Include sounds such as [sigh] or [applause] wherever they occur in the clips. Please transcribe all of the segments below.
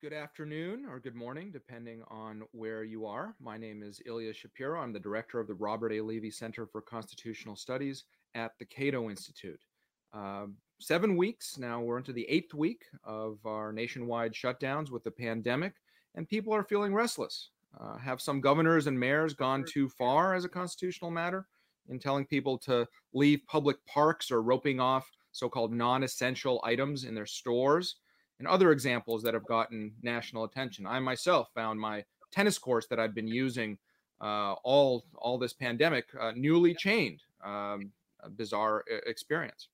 Good afternoon or good morning, depending on where you are. My name is Ilya Shapiro. I'm the director of the Robert A. Levy Center for Constitutional Studies at the Cato Institute. Uh, seven weeks now, we're into the eighth week of our nationwide shutdowns with the pandemic, and people are feeling restless. Uh, have some governors and mayors gone too far as a constitutional matter in telling people to leave public parks or roping off so called non essential items in their stores? And other examples that have gotten national attention. I myself found my tennis course that I'd been using uh, all all this pandemic uh, newly chained. Um, a bizarre experience.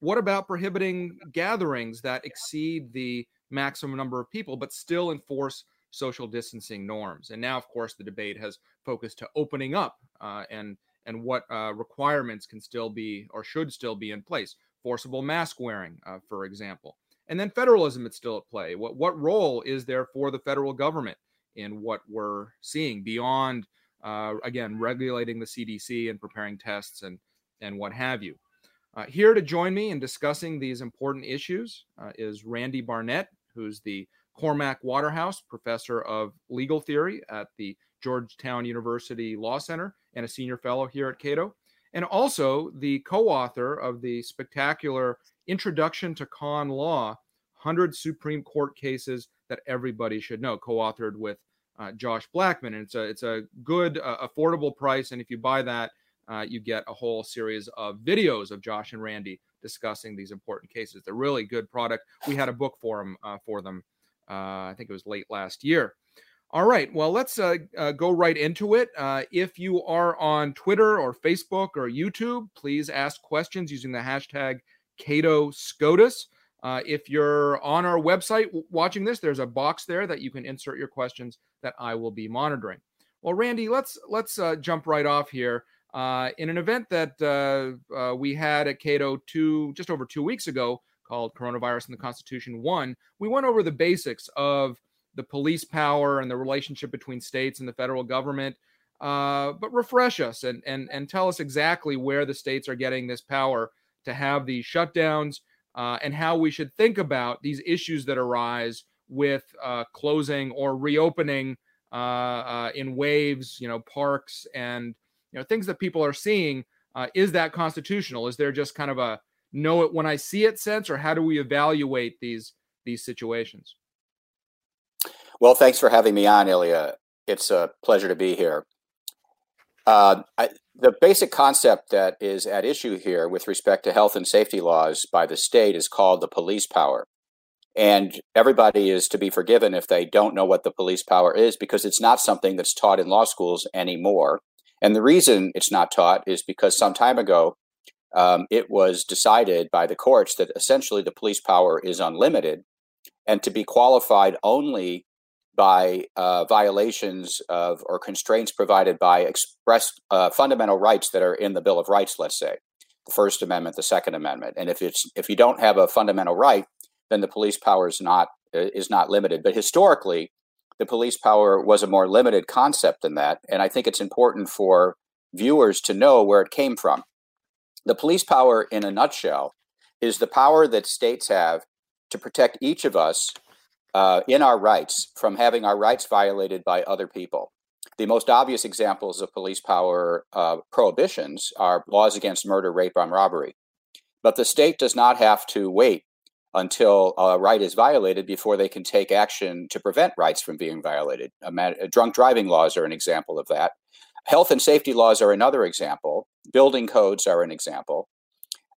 What about prohibiting gatherings that exceed the maximum number of people but still enforce social distancing norms? And now, of course, the debate has focused to opening up uh, and and what uh, requirements can still be or should still be in place. Forcible mask wearing, uh, for example. And then federalism is still at play. What what role is there for the federal government in what we're seeing beyond uh, again regulating the CDC and preparing tests and and what have you? Uh, here to join me in discussing these important issues uh, is Randy Barnett, who's the Carmack Waterhouse Professor of Legal Theory at the Georgetown University Law Center and a senior fellow here at Cato, and also the co author of the spectacular Introduction to Con Law 100 Supreme Court Cases That Everybody Should Know, co authored with uh, Josh Blackman. And it's a, it's a good, uh, affordable price. And if you buy that, uh, you get a whole series of videos of Josh and Randy discussing these important cases. They're really good product. We had a book for them, uh, for them uh, I think it was late last year. All right. Well, let's uh, uh, go right into it. Uh, if you are on Twitter or Facebook or YouTube, please ask questions using the hashtag Cato SCOTUS. Uh, if you're on our website watching this, there's a box there that you can insert your questions that I will be monitoring. Well, Randy, let's let's uh, jump right off here. Uh, in an event that we had at Cato two just over two weeks ago, called "Coronavirus and the Constitution One," we went over the basics of the police power and the relationship between states and the federal government. Uh, but refresh us and and and tell us exactly where the states are getting this power to have these shutdowns uh, and how we should think about these issues that arise with uh, closing or reopening uh, uh in waves, you know, parks and you know things that people are seeing. Uh, is that constitutional? Is there just kind of a know it when I see it sense, or how do we evaluate these these situations? Well, thanks for having me on, Ilya. It's a pleasure to be here. Uh, I, the basic concept that is at issue here with respect to health and safety laws by the state is called the police power. And everybody is to be forgiven if they don't know what the police power is because it's not something that's taught in law schools anymore. And the reason it's not taught is because some time ago um, it was decided by the courts that essentially the police power is unlimited and to be qualified only by uh, violations of or constraints provided by express uh, fundamental rights that are in the Bill of Rights, let's say, the First Amendment, the Second Amendment, and if it's if you don't have a fundamental right, then the police power is not uh, is not limited. But historically, the police power was a more limited concept than that, and I think it's important for viewers to know where it came from. The police power, in a nutshell, is the power that states have to protect each of us uh, in our rights from having our rights violated by other people. The most obvious examples of police power uh, prohibitions are laws against murder, rape, and robbery. But the state does not have to wait until a right is violated before they can take action to prevent rights from being violated. drunk driving laws are an example of that. Health and safety laws are another example. Building codes are an example.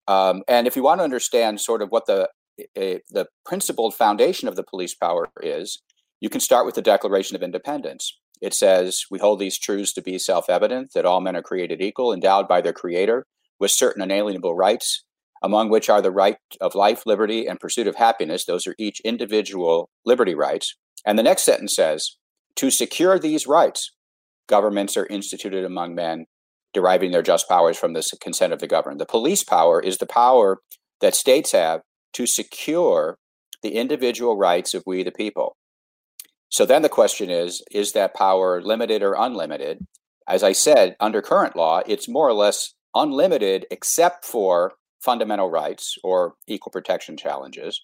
Um, and if you want to understand sort of what the the principled foundation of the police power is you can start with the Declaration of Independence. It says, We hold these truths to be self evident that all men are created equal, endowed by their Creator with certain unalienable rights, among which are the right of life, liberty, and pursuit of happiness. Those are each individual liberty rights. And the next sentence says, To secure these rights, governments are instituted among men, deriving their just powers from the consent of the governed. The police power is the power that states have to secure the individual rights of we the people. So then the question is is that power limited or unlimited? As I said, under current law, it's more or less unlimited except for fundamental rights or equal protection challenges.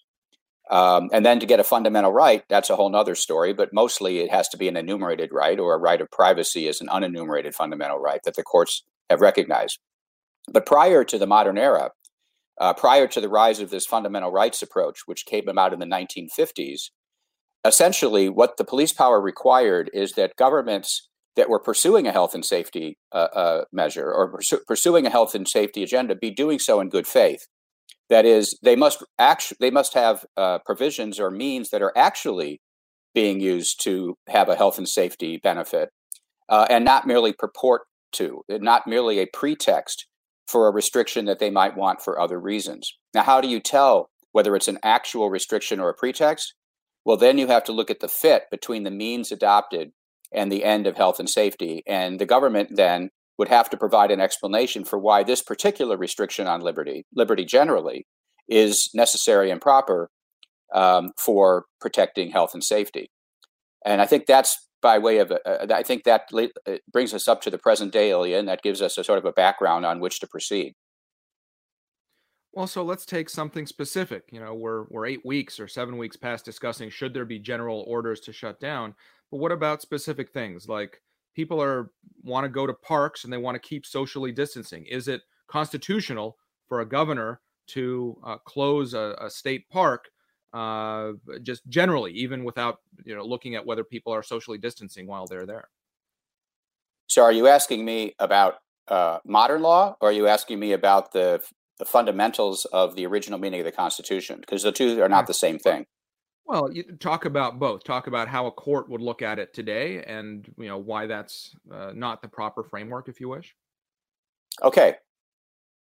Um, and then to get a fundamental right, that's a whole other story, but mostly it has to be an enumerated right or a right of privacy is an unenumerated fundamental right that the courts have recognized. But prior to the modern era, uh, prior to the rise of this fundamental rights approach, which came about in the 1950s, essentially what the police power required is that governments that were pursuing a health and safety uh, uh, measure or pursu- pursuing a health and safety agenda be doing so in good faith. That is, they must actually they must have uh, provisions or means that are actually being used to have a health and safety benefit, uh, and not merely purport to, not merely a pretext for a restriction that they might want for other reasons. Now, how do you tell whether it's an actual restriction or a pretext? Well, then you have to look at the fit between the means adopted and the end of health and safety. And the government then would have to provide an explanation for why this particular restriction on liberty, liberty generally, is necessary and proper um, for protecting health and safety. And I think that's by way of, uh, I think that uh, brings us up to the present day, Ilya, and that gives us a sort of a background on which to proceed. Well, so let's take something specific. You know, we're we're eight weeks or seven weeks past discussing should there be general orders to shut down. But what about specific things like people are want to go to parks and they want to keep socially distancing? Is it constitutional for a governor to uh, close a, a, state park uh, just generally, even without you know looking at whether people are socially distancing while they're there? So, are you asking me about uh, modern law, or are you asking me about the the fundamentals of the original meaning of the Constitution? Because the two are not the same thing. Well, you talk about both. Talk about how a court would look at it today, and you know why that's uh, not the proper framework, if you wish. Okay,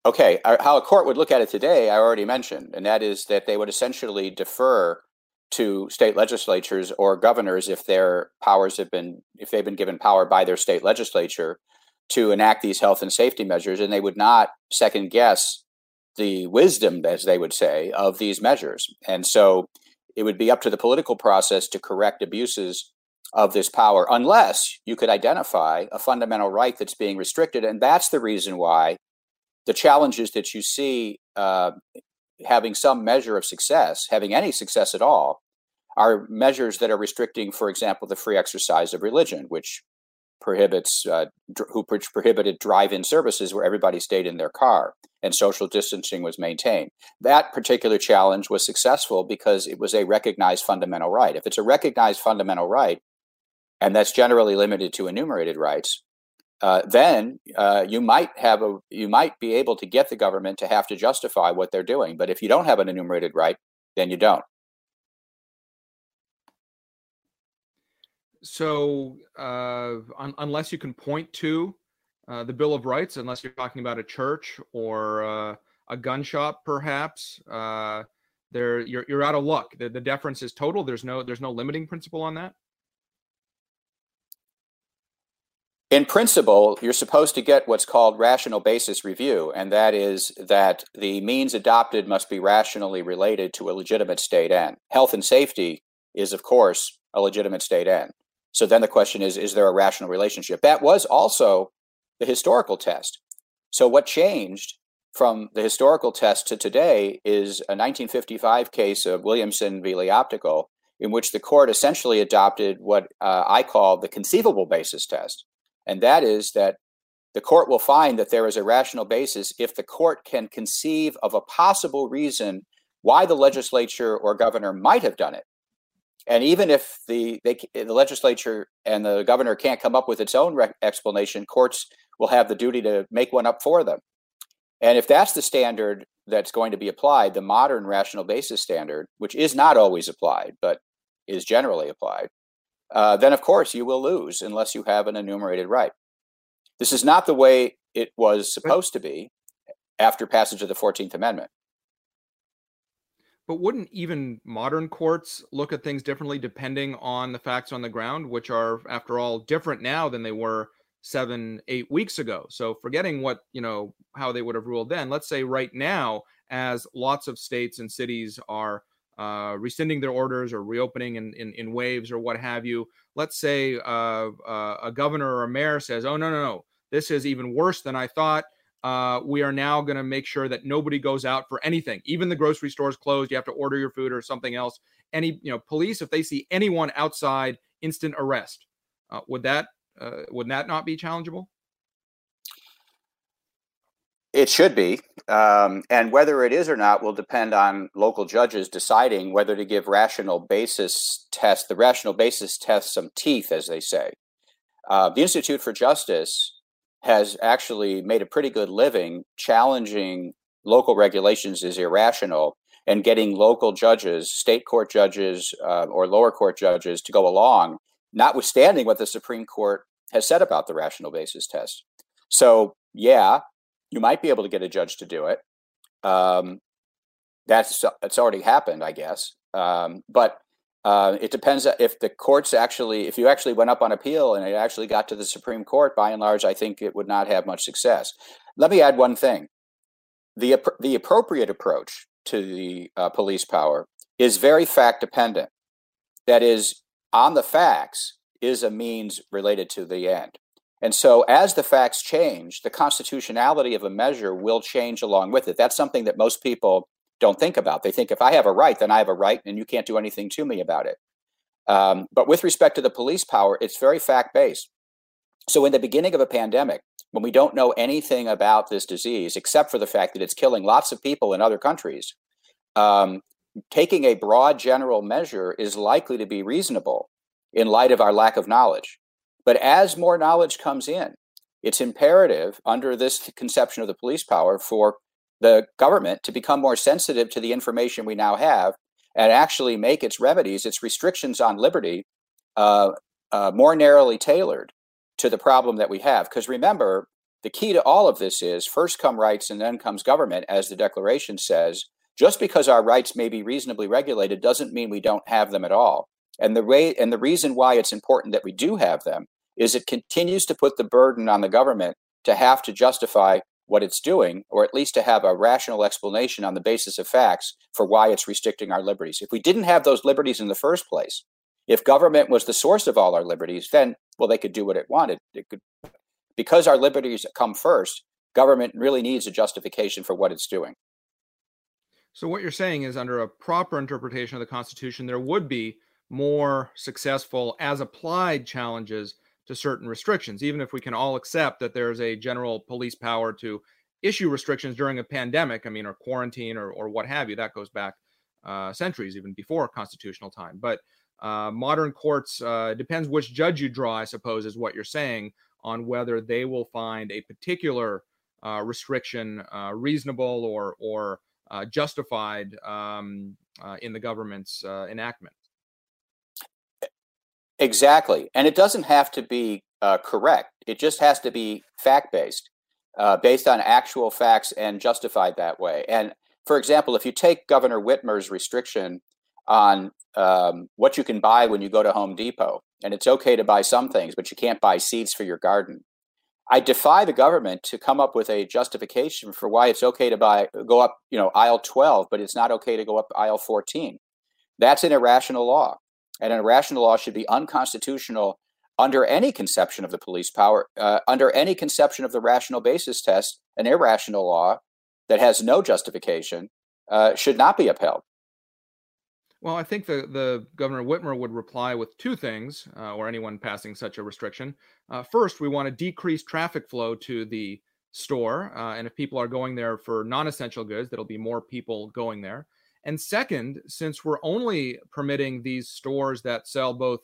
okay. How a court would look at it today, I already mentioned, and that is that they would essentially defer to state legislatures or governors if their powers have been if they've been given power by their state legislature to enact these health and safety measures, and they would not second guess the wisdom, as they would say, of these measures. And so it would be up to the political process to correct abuses of this power unless you could identify a fundamental right that's being restricted. And that's the reason why the challenges that you see uh, having some measure of success, having any success at all, are measures that are restricting, for example, the free exercise of religion, which prohibits uh, dr- who prohibited drive-in services where everybody stayed in their car and social distancing was maintained. That particular challenge was successful because it was a recognized fundamental right. If it's a recognized fundamental right, and that's generally limited to enumerated rights, uh, then uh, you might have a you might be able to get the government to have to justify what they're doing. But if you don't have an enumerated right, then you don't. So, uh, un- unless you can point to uh, the Bill of Rights, unless you're talking about a church or uh, a gun shop, perhaps, there you're you're out of luck. The, the deference is total. There's no there's no limiting principle on that. In principle, you're supposed to get what's called rational basis review, and that is that the means adopted must be rationally related to a legitimate state end. Health and safety is, of course, a legitimate state end. So then the question is is there a rational relationship? That was also the historical test. So what changed from the historical test to today is a 1955 case of Williamson v. Lee Optical, in which the court essentially adopted what uh, I call the conceivable basis test. And that is that the court will find that there is a rational basis if the court can conceive of a possible reason why the legislature or governor might have done it and even if the they, the legislature and the governor can't come up with its own re- explanation, courts will have the duty to make one up for them. And if that's the standard that's going to be applied, the modern rational basis standard, which is not always applied but is generally applied, uh, then of course you will lose unless you have an enumerated right. This is not the way it was supposed to be after passage of the 14th Amendment. But wouldn't even modern courts look at things differently depending on the facts on the ground, which are, after all, different now than they were seven, eight weeks ago? So, forgetting what, you know, how they would have ruled then, let's say right now, as lots of states and cities are uh, rescinding their orders or reopening in, in, in, waves or what have you, let's say uh, uh, a governor or a mayor says, oh, no, no, no, this is even worse than I thought. uh, we are now going to make sure that nobody goes out for anything. Even the grocery stores closed. You have to order your food or something else. Any, you know, police if they see anyone outside, instant arrest. Uh, would that uh, would that not be challengeable? It should be, um, and whether it is or not will depend on local judges deciding whether to give rational basis test the rational basis test some teeth, as they say. Uh, the Institute for Justice has actually made a pretty good living challenging local regulations as irrational and getting local judges, state court judges, uh, or lower court judges to go along, notwithstanding what the Supreme Court has said about the rational basis test. So, yeah, you might be able to get a judge to do it. Um, that's it's already happened, I guess. Um, but uh, it depends if the courts actually, if you actually went up on appeal and it actually got to the Supreme Court, by and large, I think it would not have much success. Let me add one thing: the the appropriate approach to the uh, police power is very fact dependent. That is, on the facts is a means related to the end. And so, as the facts change, the constitutionality of a measure will change along with it. That's something that most people don't think about. They think if I have a right, then I have a right, and you can't do anything to me about it. Um, but with respect to the police power, it's very fact based. So, in the beginning of a pandemic, when we don't know anything about this disease except for the fact that it's killing lots of people in other countries, um, taking a broad general measure is likely to be reasonable in light of our lack of knowledge. But as more knowledge comes in, it's imperative under this conception of the police power for the government to become more sensitive to the information we now have and actually make its remedies, its restrictions on liberty, uh, uh, more narrowly tailored to the problem that we have. Because remember, the key to all of this is first come rights and then comes government, as the Declaration says. Just because our rights may be reasonably regulated doesn't mean we don't have them at all. And the way and the reason why it's important that we do have them is it continues to put the burden on the government to have to justify what it's doing, or at least to have a rational explanation on the basis of facts for why it's restricting our liberties. If we didn't have those liberties in the first place, if government was the source of all our liberties, then well, they could do what it wanted. It could, because our liberties come first. Government really needs a justification for what it's doing. So what you're saying is, under a proper interpretation of the Constitution, there would be more successful as applied challenges to certain restrictions, even if we can all accept that there's a general police power to issue restrictions during a pandemic, I mean, or quarantine or, or what have you. That goes back uh, centuries, even before constitutional time. But uh, modern courts, uh, depends which judge you draw, I suppose, is what you're saying, on whether they will find a particular uh, restriction uh, reasonable or, or uh, justified um, in the government's enactment. Exactly. And it doesn't have to be uh, correct, it just has to be fact based, uh, based on actual facts and justified that way. And for example, if you take Governor Whitmer's restriction on um, what you can buy when you go to Home Depot, and it's okay to buy some things, but you can't buy seeds for your garden. I defy the government to come up with a justification for why it's okay to buy go up, you know, aisle 12, but it's not okay to go up aisle 14. That's an irrational law and an irrational law should be unconstitutional under any conception of the police power, uh, under any conception of the rational basis test, an irrational law that has no justification uh, should not be upheld. Well, I think the, the Governor Whitmer would reply with two things, uh, or anyone passing such a restriction. Uh, first, we want to decrease traffic flow to the store, uh, and if people are going there for non-essential goods, there'll be more people going there. And second, since we're only permitting these stores that sell both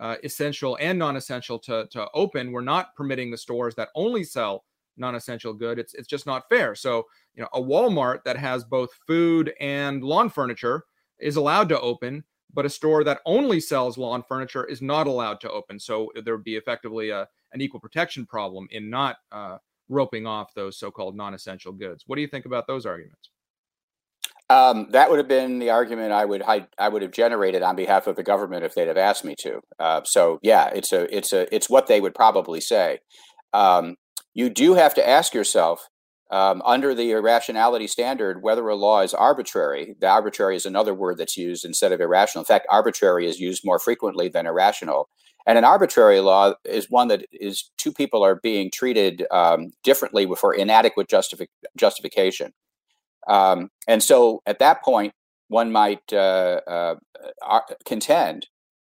uh, essential and non-essential to, to open, we're not permitting the stores that only sell non-essential good. It's it's just not fair. So you know, a Walmart that has both food and lawn furniture is allowed to open, but a store that only sells lawn furniture is not allowed to open. So there would be effectively a an equal protection problem in not uh, roping off those so-called non-essential goods. What do you think about those arguments? Um, that would have been the argument I would I, I, would have generated on behalf of the government if they'd have asked me to. Uh, so yeah, it's a it's a it's what they would probably say. Um, you do have to ask yourself um, under the irrationality standard, whether a law is arbitrary, the arbitrary is another word that's used instead of irrational. In fact, arbitrary is used more frequently than irrational. And an arbitrary law is one that is two people are being treated um, differently for inadequate justifi- justification. Um, and so at that point, one might uh, uh, contend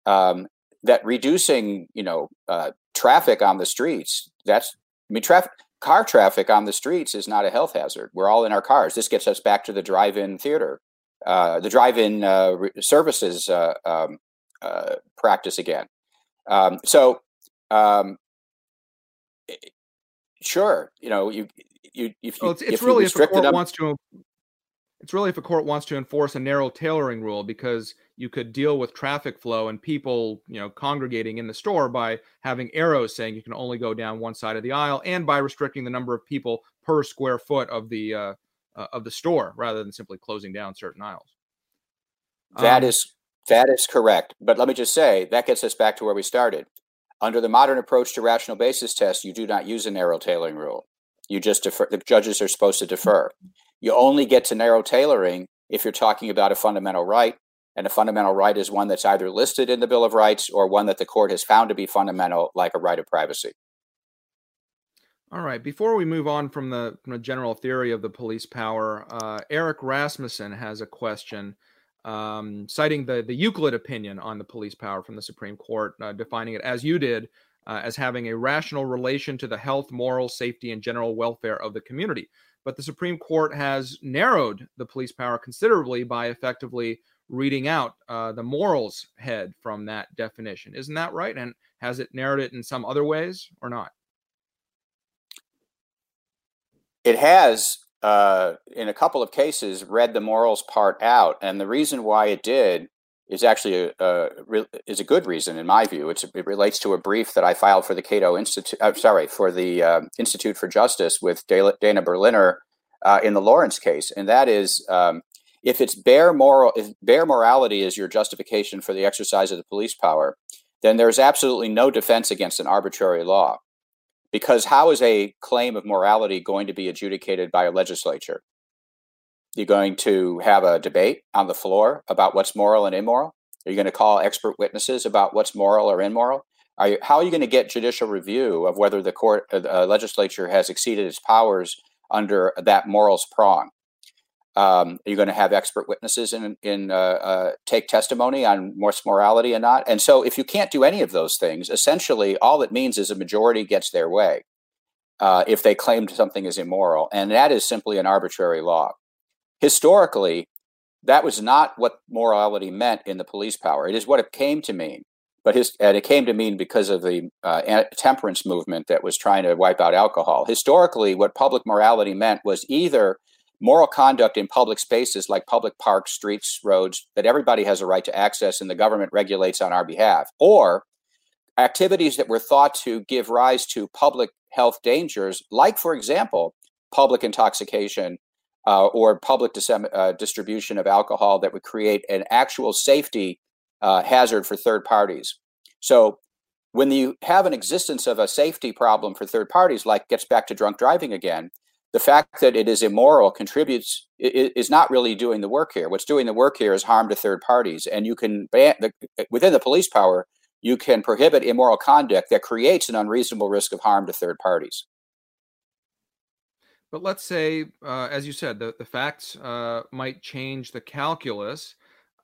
um, that reducing, you know, uh, traffic on the streets, that's, I mean, traffic, car traffic on the streets is not a health hazard. We're all in our cars. This gets us back to the drive-in theater, uh, the drive-in uh, services uh, um, uh, practice again. Um, so, um, sure, you know, you you if you well, it's, it's if really you if a court wants to it's really if a court wants to enforce a narrow tailoring rule because you could deal with traffic flow and people you know congregating in the store by having arrows saying you can only go down one side of the aisle and by restricting the number of people per square foot of the uh, uh, of the store rather than simply closing down certain aisles. That um, is that is correct but let me just say that gets us back to where we started. Under the modern approach to rational basis test you do not use a narrow tailoring rule you just defer the judges are supposed to defer you only get to narrow tailoring if you're talking about a fundamental right and a fundamental right is one that's either listed in the Bill of Rights or one that the court has found to be fundamental, like a right of privacy. All right. Before we move on from the, from the general theory of the police power, uh, Eric Rasmussen has a question um, citing the, the Euclid opinion on the police power from the Supreme Court, uh, defining it as you did uh, as having a rational relation to the health, moral, safety, and general welfare of the community. But the Supreme Court has narrowed the police power considerably by effectively reading out uh, the morals head from that definition. Isn't that right? And has it narrowed it in some other ways or not? It has, uh, in a couple of cases, read the morals part out, and the reason why it did is actually a, a is a good reason in my view. It's, it relates to a brief that I filed for the Cato Institute. Uh, sorry, for the uh, Institute for Justice with Dana Berliner uh, in the Lawrence case, and that is um, if it's bare moral, if bare morality is your justification for the exercise of the police power, then there's absolutely no defense against an arbitrary law. Because how is a claim of morality going to be adjudicated by a legislature? You're going to have a debate on the floor about what's moral and immoral? Are you going to call expert witnesses about what's moral or immoral? Are you, how are you going to get judicial review of whether the court, uh, legislature has exceeded its powers under that morals prong? Um, you're going to have expert witnesses in, in uh, uh, take testimony on what's morality and not. And so, if you can't do any of those things, essentially all it means is a majority gets their way uh, if they claim something is immoral, and that is simply an arbitrary law. Historically, that was not what morality meant in the police power. It is what it came to mean, but his, and it came to mean because of the uh, temperance movement that was trying to wipe out alcohol. Historically, what public morality meant was either moral conduct in public spaces like public parks, streets, roads that everybody has a right to access and the government regulates on our behalf, or activities that were thought to give rise to public health dangers, like, for example, public intoxication uh, or public uh, distribution of alcohol that would create an actual safety uh, hazard for third parties. So, when you have an existence of a safety problem for third parties, like gets back to drunk driving again, the fact that it is immoral contributes is not really doing the work here. What's doing the work here is harm to third parties, and you can ban within the police power you can prohibit immoral conduct that creates an unreasonable risk of harm to third parties. But let's say, uh, as you said, the, the facts uh, might change the calculus.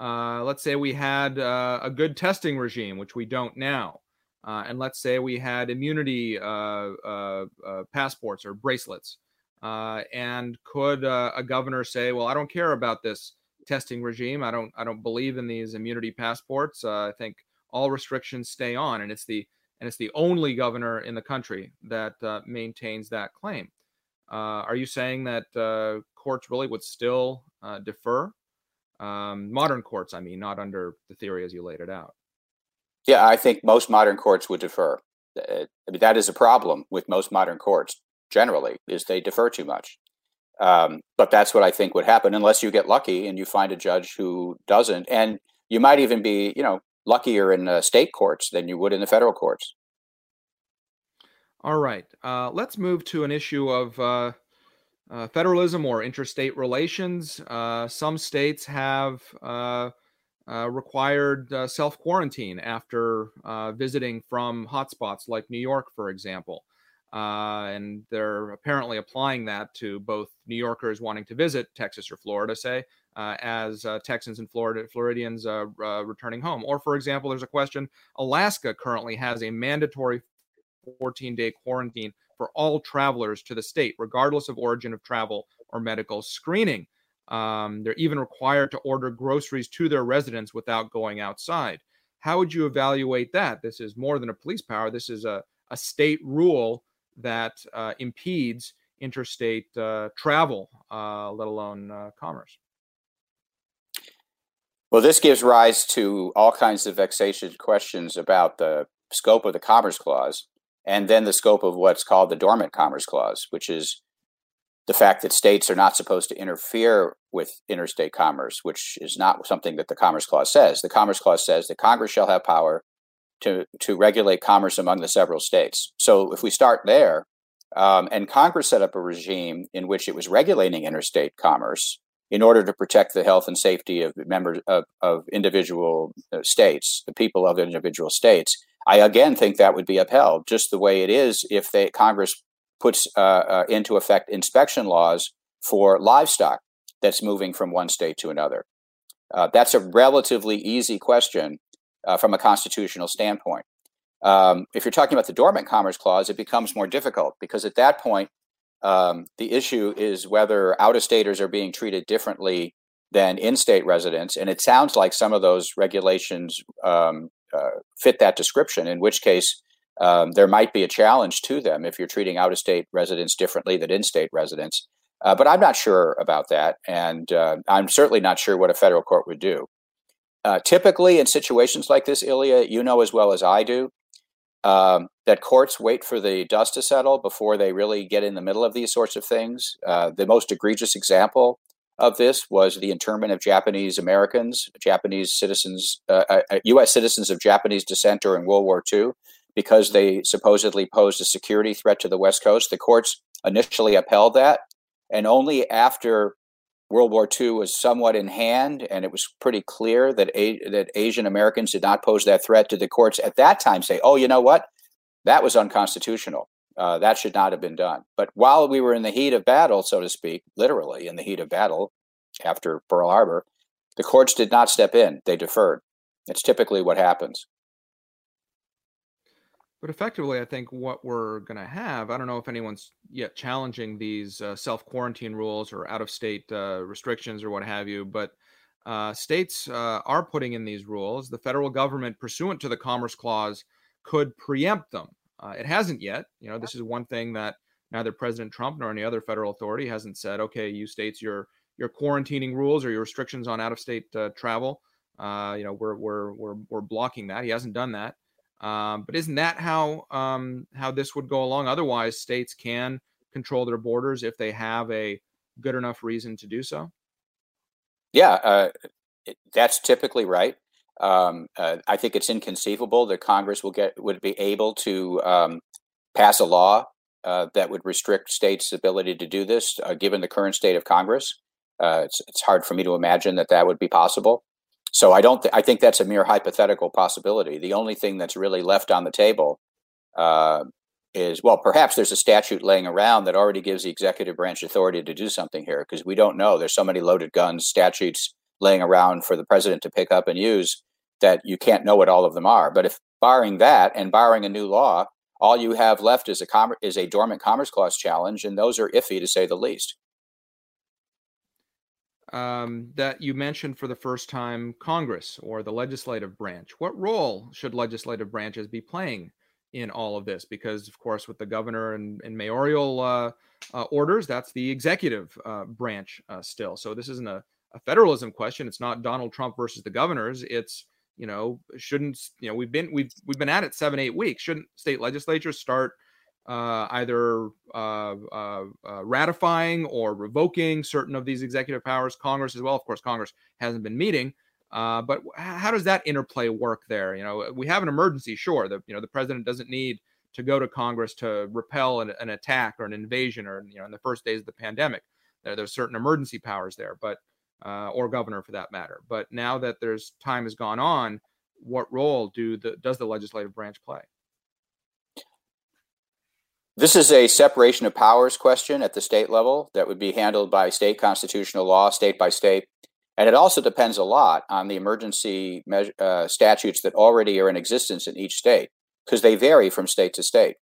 Uh, let's say we had uh, a good testing regime, which we don't now. Uh, and let's say we had immunity uh, passports or bracelets. And could a governor say, "Well, I don't care about this testing regime. I don't. I don't believe in these immunity passports. I think all restrictions stay on." And it's the and it's the only governor in the country that maintains that claim. Uh, are you saying that uh, courts really would still defer? Um, modern courts, I mean, not under the theory as you laid it out. Yeah, I think most modern courts would defer. I mean, that is a problem with most modern courts generally is they defer too much. Um, but that's what I think would happen unless you get lucky and you find a judge who doesn't. And you might even be, you know, luckier in the state courts than you would in the federal courts. All right. Uh, let's move to an issue of uh, uh, federalism or interstate relations. Uh, some states have uh, uh required self quarantine after visiting from hotspots like New York, for example. and they're apparently applying that to both New Yorkers wanting to visit Texas or Florida, say, as Texans and Florida Floridians returning home. Or, for example, there's a question Alaska currently has a mandatory 14 day quarantine for all travelers to the state, regardless of origin of travel or medical screening. Um, they're even required to order groceries to their residence without going outside. How would you evaluate that? This is more than a police power. This is a, a state rule that uh, impedes interstate uh, travel, uh, let alone uh, commerce. Well, this gives rise to all kinds of vexatious questions about the scope of the Commerce Clause and then the scope of what's called the Dormant Commerce Clause, which is the fact that states are not supposed to interfere with interstate commerce, which is not something that the Commerce Clause says. The Commerce Clause says that Congress shall have power to, to regulate commerce among the several states. So if we start there, um, and Congress set up a regime in which it was regulating interstate commerce in order to protect the health and safety of members of, of individual uh, states, the people of individual states. I again think that would be upheld just the way it is if they, Congress puts uh, uh, into effect inspection laws for livestock that's moving from one state to another. Uh, that's a relatively easy question uh, from a constitutional standpoint. Um, if you're talking about the dormant commerce clause, it becomes more difficult because at that point, um, the issue is whether out of staters are being treated differently than in state residents. And it sounds like some of those regulations um, fit that description, in which case um, there might be a challenge to them if you're treating out of state residents differently than in state residents. Uh, but I'm not sure about that. And uh, I'm certainly not sure what a federal court would do. Uh, typically, in situations like this, Ilya, you know as well as I do um, that courts wait for the dust to settle before they really get in the middle of these sorts of things. Uh, the most egregious example of this was the internment of Japanese Americans, Japanese citizens, uh, uh, U.S. citizens of Japanese descent during World War II, because they supposedly posed a security threat to the West Coast. The courts initially upheld that, and only after World War II was somewhat in hand, and it was pretty clear that a- that Asian Americans did not pose that threat. Did the courts at that time say, "Oh, you know what? That was unconstitutional. Uh, that should not have been done. But while we were in the heat of battle, so to speak, literally in the heat of battle after Pearl Harbor, the courts did not step in. They deferred. It's typically what happens. But effectively, I think what we're going to have, I don't know if anyone's yet challenging these uh, self quarantine rules or out of state uh, restrictions or what have you, but uh, states uh, are putting in these rules. The federal government, pursuant to the Commerce Clause, could preempt them. Uh, it hasn't yet. You know, this is one thing that neither President Trump nor any other federal authority hasn't said. Okay, you states, your your quarantining rules or your restrictions on out of state uh, travel. Uh, you know, we're we're we're we're blocking that. He hasn't done that. Um, but isn't that how um, how this would go along? Otherwise, states can control their borders if they have a good enough reason to do so. Yeah, uh, that's typically right. Um, uh, I think it's inconceivable that Congress will get would be able to um, pass a law uh, that would restrict states' ability to do this, uh, given the current state of Congress. Uh, it's it's hard for me to imagine that that would be possible. So I don't. Th- I think that's a mere hypothetical possibility. The only thing that's really left on the table uh, is well, perhaps there's a statute laying around that already gives the executive branch authority to do something here because we don't know. There's so many loaded guns statutes laying around for the president to pick up and use that you can't know what all of them are. But if barring that and barring a new law, all you have left is a com- is a dormant commerce clause challenge, and those are iffy to say the least. Um, that you mentioned for the first time Congress or the legislative branch. What role should legislative branches be playing in all of this? Because, of course, with the governor and, and mayoral uh, uh, orders, that's the executive uh, branch uh, still. So this isn't a a federalism question. It's not Donald Trump versus the governors. It's you know shouldn't you know we've been we've we've been at it seven eight weeks. Shouldn't state legislatures start uh, either uh, uh, uh ratifying or revoking certain of these executive powers? Congress as well. Of course, Congress hasn't been meeting. Uh, but how does that interplay work there? You know, we have an emergency, sure. The you know the president doesn't need to go to Congress to repel an, an attack or an invasion, or you know, in the first days of the pandemic, there, there's certain emergency powers there, but uh, or governor for that matter. But now that there's time has gone on, what role do the does the legislative branch play? This is a separation of powers question at the state level that would be handled by state constitutional law, state by state. And it also depends a lot on the emergency measure, uh, statutes that already are in existence in each state, because they vary from state to state.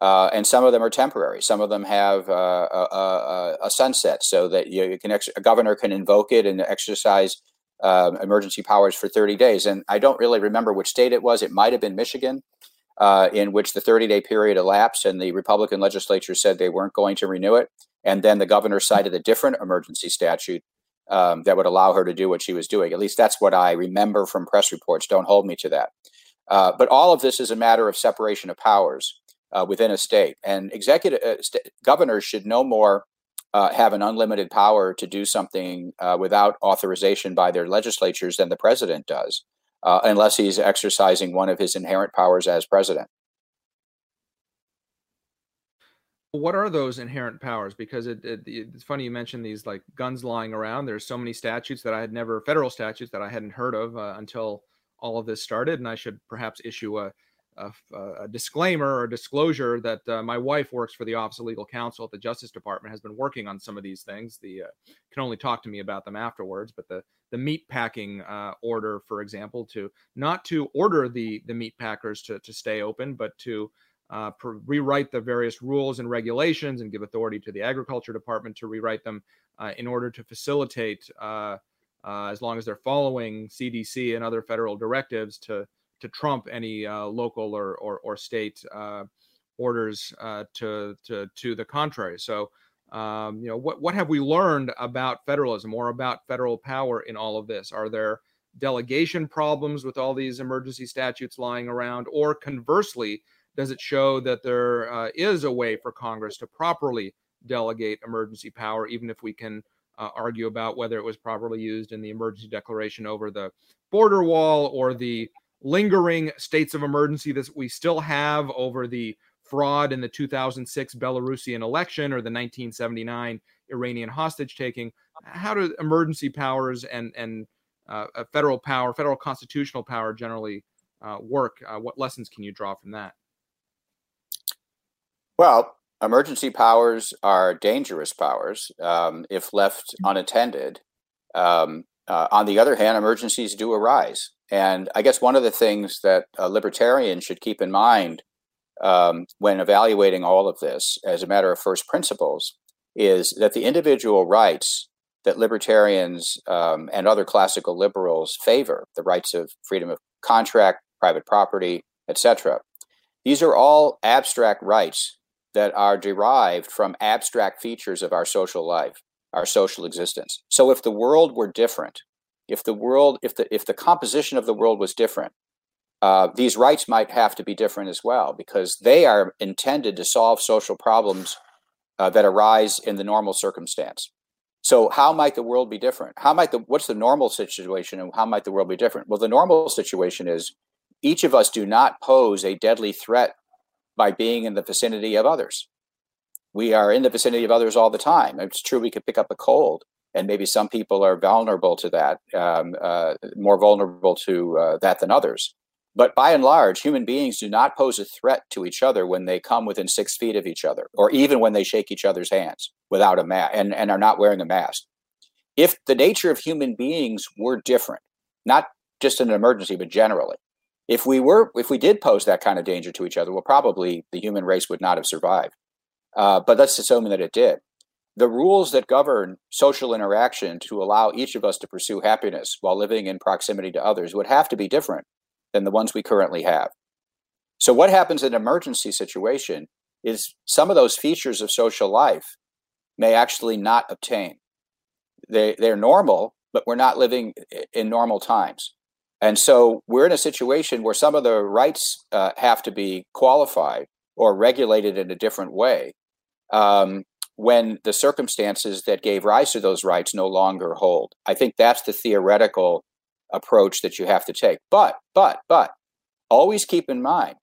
Uh, and some of them are temporary. Some of them have uh, a, a, a, sunset, so that you, you can ex- a governor can invoke it and exercise um, emergency powers for 30 days. And I don't really remember which state it was. It might have been Michigan, uh, in which the 30 day period elapsed, and the Republican legislature said they weren't going to renew it. And then the governor cited a different emergency statute um, that would allow her to do what she was doing. At least that's what I remember from press reports. Don't hold me to that. Uh, but all of this is a matter of separation of powers uh, within a state, and executive uh, st- governors should no more uh, have an unlimited power to do something uh, without authorization by their legislatures than the president does, uh, unless he's exercising one of his inherent powers as president. what are those inherent powers? Because it, it, it's funny you mentioned these like guns lying around. There's so many statutes that i had never federal statutes that i hadn't heard of uh, until all of this started and i should perhaps issue a, a, a disclaimer or disclosure that uh, my wife works for the office of legal counsel at the justice department has been working on some of these things. The uh, can only talk to me about them afterwards but the the meat packing uh, order for example to not to order the the meat packers to, to stay open but to uh, rewrite the various rules and regulations and give authority to the agriculture department to rewrite them uh, in order to facilitate, uh, uh as long as they're following CDC and other federal directives, to to trump any uh, local or or, or state uh, orders to to to the contrary. So. Um, you know what what have we learned about federalism or about federal power in all of this are there delegation problems with all these emergency statutes lying around or conversely does it show that there uh, is a way for Congress to properly delegate emergency power, even if we can uh, argue about whether it was properly used in the emergency declaration over the border wall or the lingering states of emergency that we still have over the fraud in the 2006 Belarusian election or the 1979 Iranian hostage taking. How do emergency powers and and uh, federal power, federal constitutional power generally uh, work? Uh, what lessons can you draw from that? Well, emergency powers are dangerous powers um, if left unattended. Um, uh, on the other hand, emergencies do arise. And I guess one of the things that a libertarian should keep in mind um, when evaluating all of this, as a matter of first principles, is that the individual rights that libertarians um, and other classical liberals favor, the rights of freedom of contract, private property, etc., these are all abstract rights that are derived from abstract features of our social life, our social existence. So if the world were different, if the world, if the if the composition of the world was different, uh, these rights might have to be different as well because they are intended to solve social problems uh, that arise in the normal circumstance. So how might the world be different? How might the what's the normal situation and how might the world be different? Well, the normal situation is each of us do not pose a deadly threat by being in the vicinity of others. We are in the vicinity of others all the time. It's true we could pick up a cold, and maybe some people are vulnerable to that, um, uh, more vulnerable to uh, that than others. But by and large, human beings do not pose a threat to each other when they come within six feet of each other, or even when they shake each other's hands without a mask and, and are not wearing a mask. If the nature of human beings were different, not just in an emergency, but generally, if we were if we did pose that kind of danger to each other well probably the human race would not have survived uh, but let's assume that it did. The rules that govern social interaction to allow each of us to pursue happiness while living in proximity to others would have to be different than the ones we currently have. So what happens in an emergency situation is some of those features of social life may actually not obtain. They, they're normal but we're not living in normal times. And so we're in a situation where some of the rights uh, have to be qualified or regulated in a different way um, when the circumstances that gave rise to those rights no longer hold. I think that's the theoretical approach that you have to take. But, but, but, always keep in mind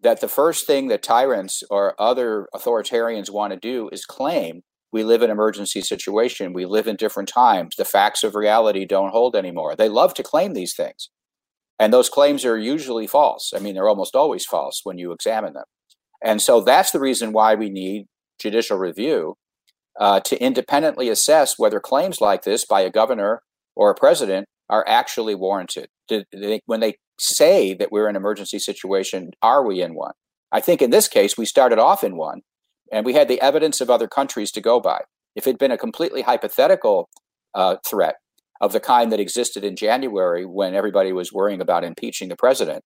that the first thing that tyrants or other authoritarians want to do is claim we live in emergency situation we live in different times the facts of reality don't hold anymore they love to claim these things and those claims are usually false i mean they're almost always false when you examine them and so that's the reason why we need judicial review uh, to independently assess whether claims like this by a governor or a president are actually warranted. They, when they say that we're in an emergency situation, are we in one? I think in this case, we started off in one and we had the evidence of other countries to go by. If it had been a completely hypothetical uh, threat of the kind that existed in January when everybody was worrying about impeaching the president,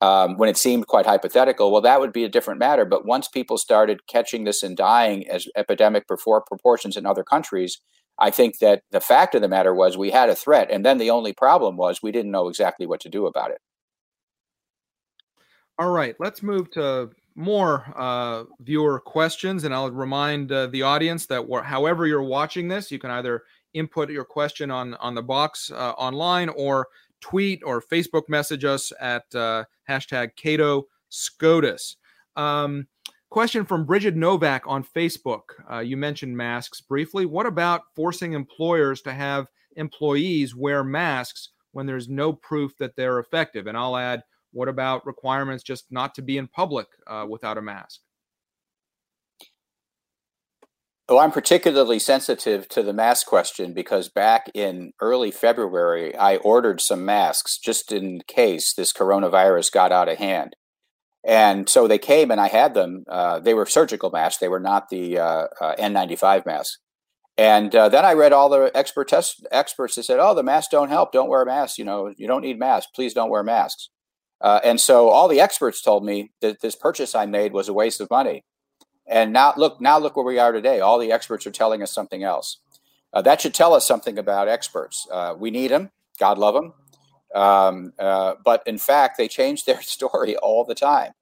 um, when it seemed quite hypothetical, well, that would be a different matter. But once people started catching this and dying as epidemic before proportions in other countries, I think that the fact of the matter was we had a threat. And then the only problem was we didn't know exactly what to do about it. All right, let's move to more uh, viewer questions. And I'll remind uh, the audience that wh- however you're watching this, you can either input your question on, on the box uh, online or tweet or Facebook message us at uh, hashtag Cato SCOTUS. Um, question from Bridget Novak on Facebook. Uh, you mentioned masks briefly. What about forcing employers to have employees wear masks when there's no proof that they're effective? And I'll add, what about requirements just not to be in public uh, without a mask? Well, I'm particularly sensitive to the mask question because back in early February, I ordered some masks just in case this coronavirus got out of hand. And so they came and I had them. Uh, they were surgical masks, they were not the uh, uh, N95 masks. And uh, then I read all the expert test experts that said, "Oh, the masks don't help. Don't wear masks. You know, you don't need masks. Please don't wear masks." Uh, and so all the experts told me that this purchase I made was a waste of money. And now look, now look where we are today. All the experts are telling us something else. Uh, that should tell us something about experts. Uh, we need them. God love them. Um, uh, but in fact, they change their [laughs] story all the time.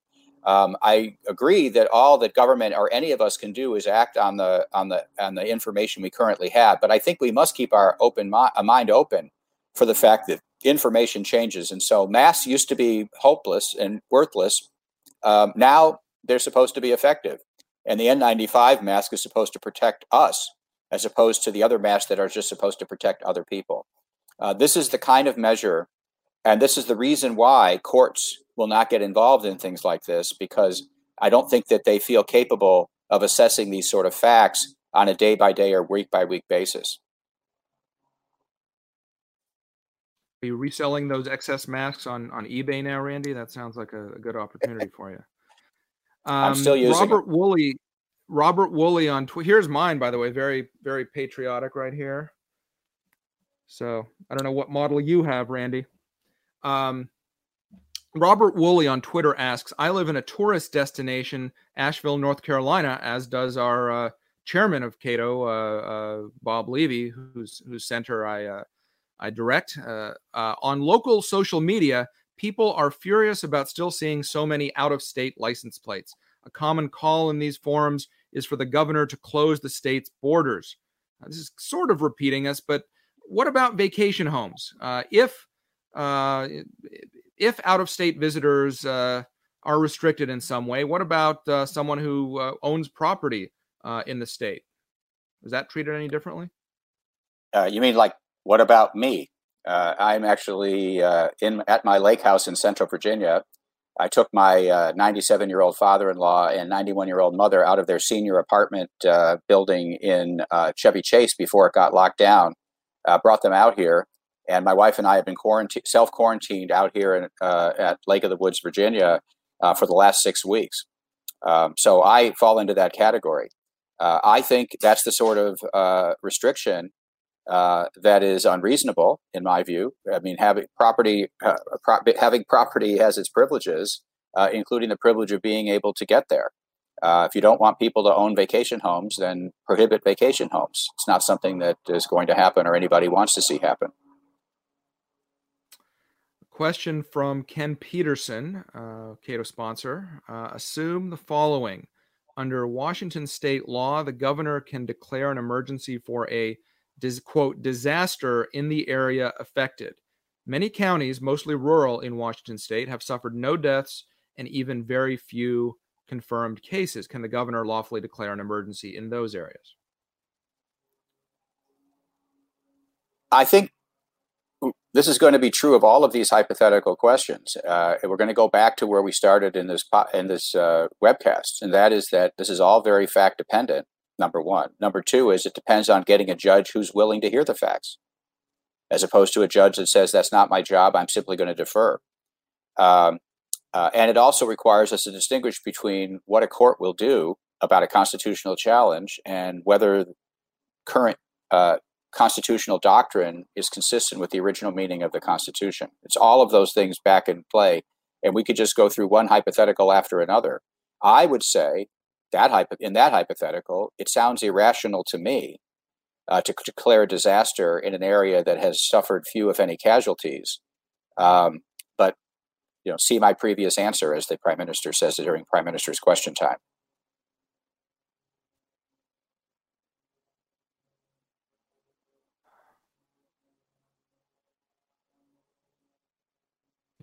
Um, I agree that all that government or any of us can do is act on the on the on the information we currently have. But I think we must keep our open mi- mind open for the fact that information changes. And so masks used to be hopeless and worthless. Um, now they're supposed to be effective. And the N95 mask is supposed to protect us as opposed to the other masks that are just supposed to protect other people. Uh, this is the kind of measure, and this is the reason why courts will not get involved in things like this because I don't think that they feel capable of assessing these sort of facts on a day by day or week by week basis. Are you reselling those excess masks on, on eBay now, Randy? That sounds like a, a good opportunity for you. Um, I'm still using Robert Woolley. Robert Woolley on Twitter. Here's mine, by the way. Very, very patriotic right here. So I don't know what model you have, Randy. Um, Robert Woolley on Twitter asks, I live in a tourist destination, Asheville, North Carolina, as does our uh, chairman of Cato, uh, uh, Bob Levy, whose whose center I uh, I direct. Uh, uh, on local social media, people are furious about still seeing so many out of state license plates. A common call in these forums is for the governor to close the state's borders. This is sort of repeating us, but what about vacation homes? Uh, if uh, if out of state visitors uh, are restricted in some way, what about uh, someone who uh, owns property in the state? Is that treated any differently? you mean like what about me? Uh, I'm actually uh, in at my lake house in Central Virginia. I took my 97 uh, year old father in law and 91 year old mother out of their senior apartment uh, building in uh, Chevy Chase before it got locked down. brought them out here, and my wife and I have been quarantined, self quarantined out here in, at Lake of the Woods, Virginia, for the last six weeks. Um, so I fall into that category. I think that's the sort of restriction uh, that is unreasonable in my view. I mean, having property, uh, pro- having property has its privileges, uh, including the privilege of being able to get there. Uh, if you don't want people to own vacation homes, then prohibit vacation homes. It's not something that is going to happen or anybody wants to see happen. Question from Ken Peterson, uh, Cato sponsor. Assume the following. Under Washington state law, the governor can declare an emergency for a dis, quote, disaster in the area affected. Many counties, mostly rural in Washington state, have suffered no deaths and even very few confirmed cases. Can the governor lawfully declare an emergency in those areas? I think this is going to be true of all of these hypothetical questions. Uh, we're going to go back to where we started in this in this uh, webcast, and that is that this is all very fact dependent. Number one. Number two is it depends on getting a judge who's willing to hear the facts, as opposed to a judge that says that's not my job. I'm simply going to defer. Um, uh, and it also requires us to distinguish between what a court will do about a constitutional challenge and whether current uh, constitutional doctrine is consistent with the original meaning of the Constitution. It's all of those things back in play, and we could just go through one hypothetical after another. I would say that hypo- in that hypothetical, it sounds irrational to me uh, to declare a disaster in an area that has suffered few, if any, casualties. Um, but you know, see my previous answer, as the prime minister says during prime minister's question time.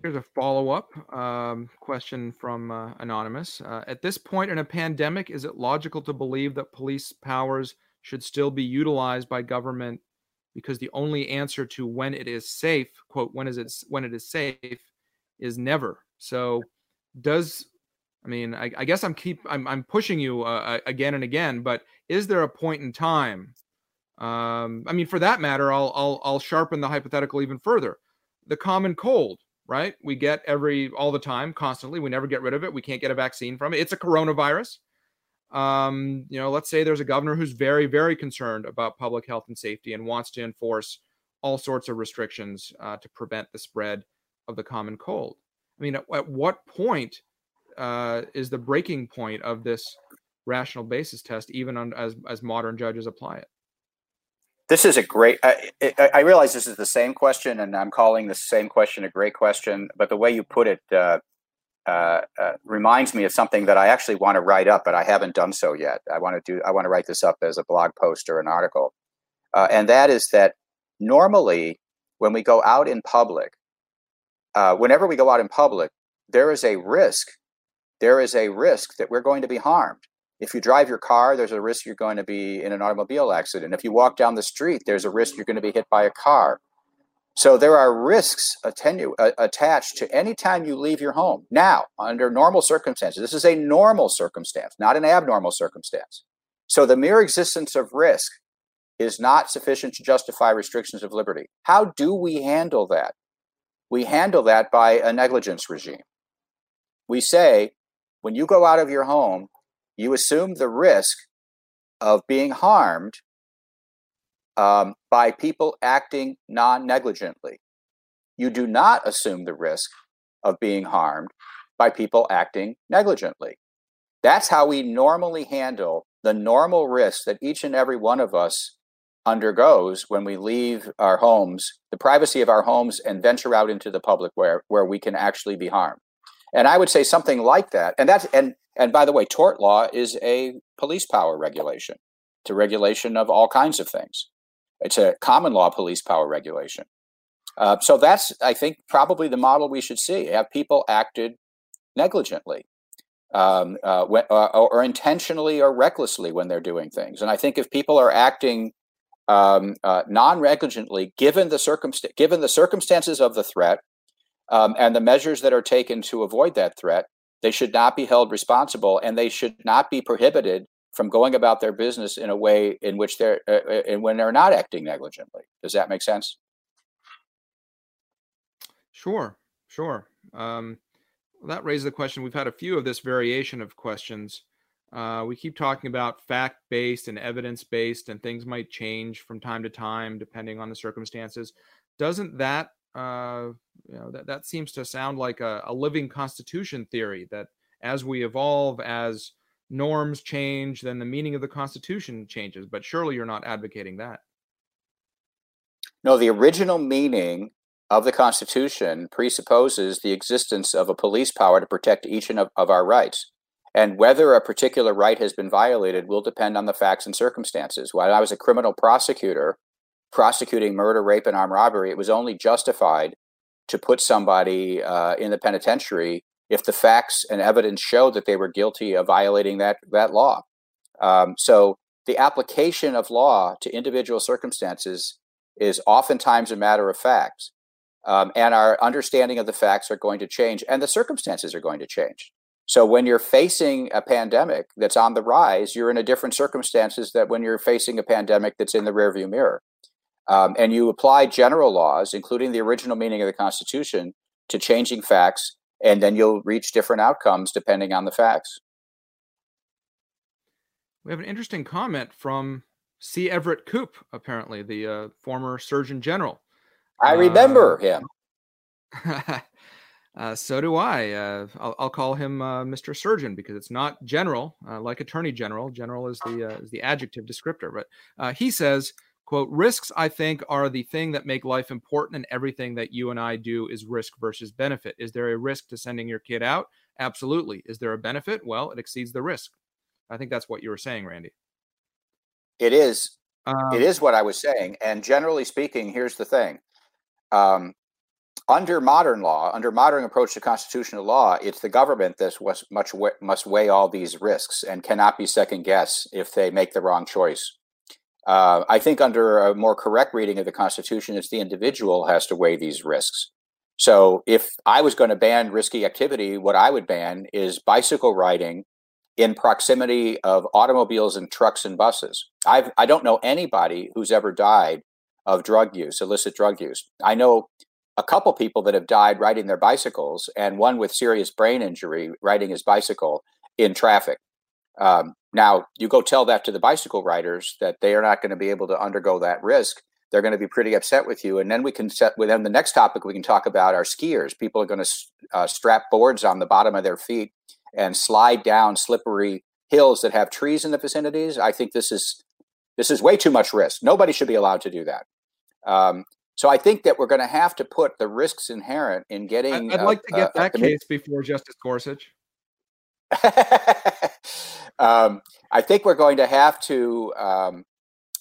Here's a follow up um, question from uh, Anonymous. Uh, at this point in a pandemic, is it logical to believe that police powers should still be utilized by government because the only answer to when it is safe, quote, when is it when it is safe, is never. So, does I mean, I, I guess I'm keep I'm I'm pushing you uh, again and again, but is there a point in time? Um, I mean, for that matter, I'll I'll I'll sharpen the hypothetical even further. The common cold right? We get every all the time, constantly. We never get rid of it. We can't get a vaccine from it. It's a coronavirus. Um, you know, let's say there's a governor who's very, very concerned about public health and safety and wants to enforce all sorts of restrictions uh, to prevent the spread of the common cold. I mean, at, at what point uh, is the breaking point of this rational basis test, even on, as as modern judges apply it? This is a great. I, I, realize this is the same question, and I'm calling the same question a great question. But the way you put it uh, uh, uh, reminds me of something that I actually want to write up, but I haven't done so yet. I want to do. I want to write this up as a blog post or an article, uh, and that is that normally when we go out in public, uh, whenever we go out in public, there is a risk. There is a risk that we're going to be harmed. If you drive your car, there's a risk you're going to be in an automobile accident. If you walk down the street, there's a risk you're going to be hit by a car. So there are risks attenu- uh, attached to any time you leave your home. Now, under normal circumstances, this is a normal circumstance, not an abnormal circumstance. So the mere existence of risk is not sufficient to justify restrictions of liberty. How do we handle that? We handle that by a negligence regime. We say, when you go out of your home, you assume the risk of being harmed um, by people acting non negligently. You do not assume the risk of being harmed by people acting negligently. That's how we normally handle the normal risks that each and every one of us undergoes when we leave our homes, the privacy of our homes, and venture out into the public where, where we can actually be harmed. And I would say something like that. And that's and and by the way, tort law is a police power regulation. It's a regulation of all kinds of things. It's a common law police power regulation. Uh, so that's, I think, probably the model we should see. Have people acted negligently, um, uh, uh, or intentionally or recklessly when they're doing things. And I think if people are acting um, uh, non-negligently, given the circumst- given the circumstances of the threat um, and the measures that are taken to avoid that threat, they should not be held responsible and they should not be prohibited from going about their business in a way in which they're uh, uh when they're not acting negligently. Does that make sense? Sure, sure. Um, that raises the question. We've had a few of this variation of questions. Uh, we keep talking about fact based and evidence based, and things might change from time to time depending on the circumstances. Doesn't that uh, you know, that, that seems to sound like a, a living constitution theory that as we evolve, as norms change, then the meaning of the Constitution changes. But surely you're not advocating that. No, the original meaning of the Constitution presupposes the existence of a police power to protect each of, of our rights. And whether a particular right has been violated will depend on the facts and circumstances. When I was a criminal prosecutor, prosecuting murder, rape, and armed robbery, it was only justified to put somebody uh, in the penitentiary if the facts and evidence showed that they were guilty of violating that that law. Um, so the application of law to individual circumstances is oftentimes a matter of facts. Um, and our understanding of the facts are going to change and the circumstances are going to change. So when you're facing a pandemic that's on the rise, you're in a different circumstances that when you're facing a pandemic that's in the rearview mirror. Um, and you apply general laws, including the original meaning of the Constitution, to changing facts, and then you'll reach different outcomes depending on the facts. We have an interesting comment from C. Everett Koop, apparently the uh, former Surgeon General. I remember uh, him. [laughs] uh, so do I. Uh, I'll, I'll, call him uh, Mr. Surgeon because it's not general, uh, like Attorney General. General is the is the adjective descriptor. But he says, "quote Risks, I think, are the thing that make life important, and everything that you and I do is risk versus benefit. Is there a risk to sending your kid out? Absolutely. Is there a benefit? Well, it exceeds the risk. I think that's what you were saying, Randy. It is. Um, it is what I was saying. And generally speaking, here's the thing. Um, under modern law, under modern approach to constitutional law, it's the government that much must weigh all these risks and cannot be second guess if they make the wrong choice. Uh, I think under a more correct reading of the Constitution, it's the individual has to weigh these risks. So if I was going to ban risky activity, what I would ban is bicycle riding in proximity of automobiles and trucks and buses. I've, I don't know anybody who's ever died of drug use, illicit drug use. I know a couple people that have died riding their bicycles, and one with serious brain injury riding his bicycle in traffic. Um, now, you go tell that to the bicycle riders that they are not going to be able to undergo that risk. They're going to be pretty upset with you. And then we can set within the next topic, we can talk about our skiers. People are going to uh, strap boards on the bottom of their feet and slide down slippery hills that have trees in the vicinities, I think this is this is way too much risk. Nobody should be allowed to do that. Um, so I think that we're going to have to put the risks inherent in getting. I'd, like to get that case before Justice Gorsuch. [laughs] um, I think we're going to have to um,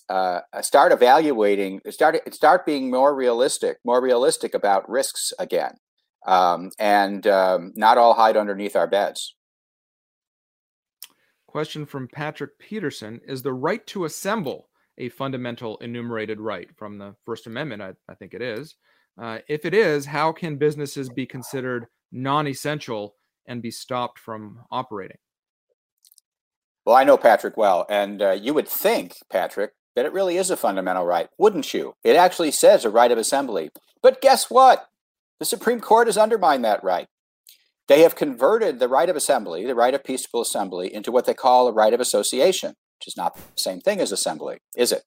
uh, start evaluating, start start being more realistic, more realistic about risks again, um, and um, not all hide underneath our beds. Question from Patrick Peterson Is the right to assemble a fundamental enumerated right from the First Amendment? I, I think it is. Uh, if it is, how can businesses be considered non essential and be stopped from operating? Well, I know Patrick well, and uh, you would think, Patrick, that it really is a fundamental right, wouldn't you? It actually says a right of assembly. But guess what? The Supreme Court has undermined that right. They have converted the right of assembly, the right of peaceful assembly, into what they call a right of association, which is not the same thing as assembly, is it?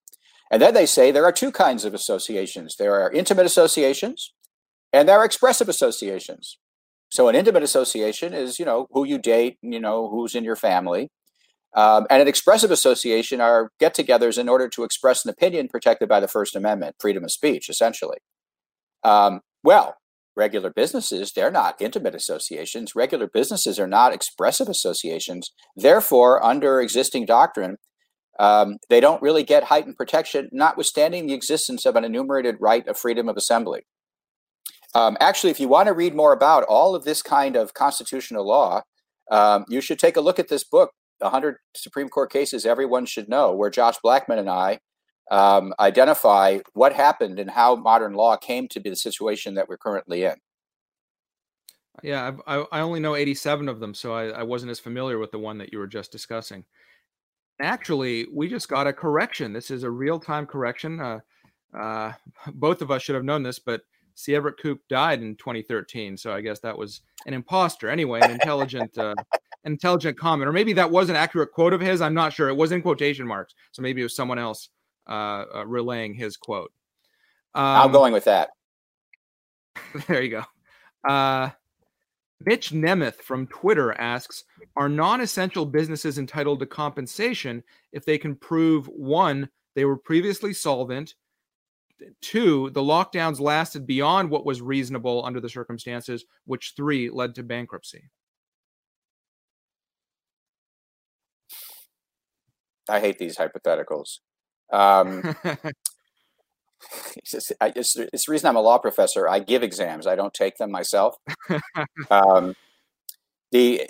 And then they say there are two kinds of associations there are intimate associations and there are expressive associations. So an intimate association is, you know, who you date, you know, who's in your family. Um, and an expressive association are get togethers in order to express an opinion protected by the First Amendment, freedom of speech, essentially. Um, well, regular businesses, they're not intimate associations. Regular businesses are not expressive associations. Therefore, under existing doctrine, um, they don't really get heightened protection, notwithstanding the existence of an enumerated right of freedom of assembly. Um, actually, if you want to read more about all of this kind of constitutional law, um, you should take a look at this book, 100 Supreme Court Cases Everyone Should Know, where Josh Blackman and I um, identify what happened and how modern law came to be the situation that we're currently in. Yeah, I, I only know 87 of them, so I, I wasn't as familiar with the one that you were just discussing. Actually, we just got a correction. This is a real time correction. Uh, uh, [laughs] both of us should have known this, but C. Everett Koop died in 2013, so I guess that was an imposter. Anyway, an intelligent, uh, intelligent comment, or maybe that was an accurate quote of his. I'm not sure. It was in quotation marks, so maybe it was someone else uh, uh, relaying his quote. Um, I'm going with that. [laughs] There you go. Uh, Mitch Nemeth from Twitter asks Are non essential businesses entitled to compensation if they can prove one, they were previously solvent, two, the lockdowns lasted beyond what was reasonable under the circumstances, which three led to bankruptcy? I hate these hypotheticals. Um, [laughs] it's, just, I, it's, it's, the reason I'm a law professor. I give exams. I don't take them myself. [laughs] um, the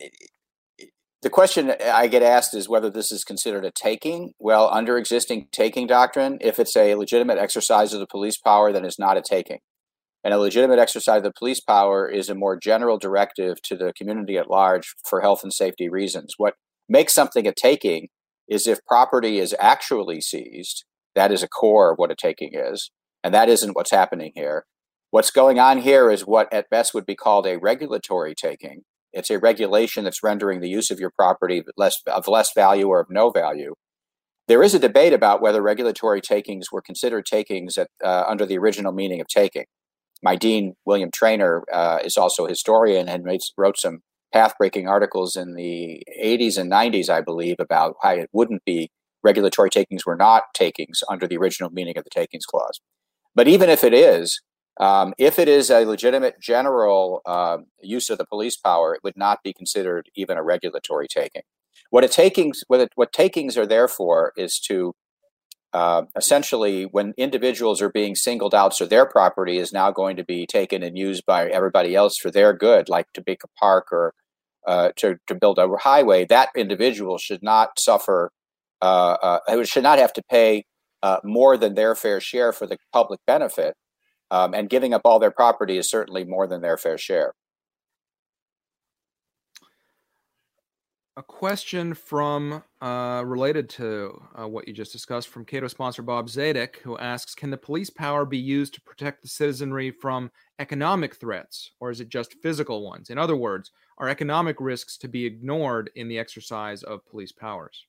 the question I get asked is whether this is considered a taking. Well, under existing taking doctrine, if it's a legitimate exercise of the police power, then it's not a taking. And a legitimate exercise of the police power is a more general directive to the community at large for health and safety reasons. What makes something a taking is if property is actually seized. That is a core of what a taking is. And that isn't what's happening here. What's going on here is what at best would be called a regulatory taking. It's a regulation that's rendering the use of your property less of less value or of no value. There is a debate about whether regulatory takings were considered takings at, uh, under the original meaning of taking. My dean, William Treanor, uh, is also a historian and made, wrote some path-breaking articles in the 80s and 90s, I believe, about why it wouldn't be regulatory takings were not takings under the original meaning of the takings clause. But even if it is, um, if it is a legitimate general uh, use of the police power, it would not be considered even a regulatory taking. What takings, what, what takings are there for is to uh, essentially, when individuals are being singled out, so their property is now going to be taken and used by everybody else for their good, like to make a park or uh, to, to build a highway, that individual should not suffer, uh, uh should not have to pay uh, more than their fair share for the public benefit um, and giving up all their property is certainly more than their fair share. A question from uh, related to uh, what you just discussed from Cato sponsor Bob Zadek, who asks Can the police power be used to protect the citizenry from economic threats, or is it just physical ones? In other words, are economic risks to be ignored in the exercise of police powers?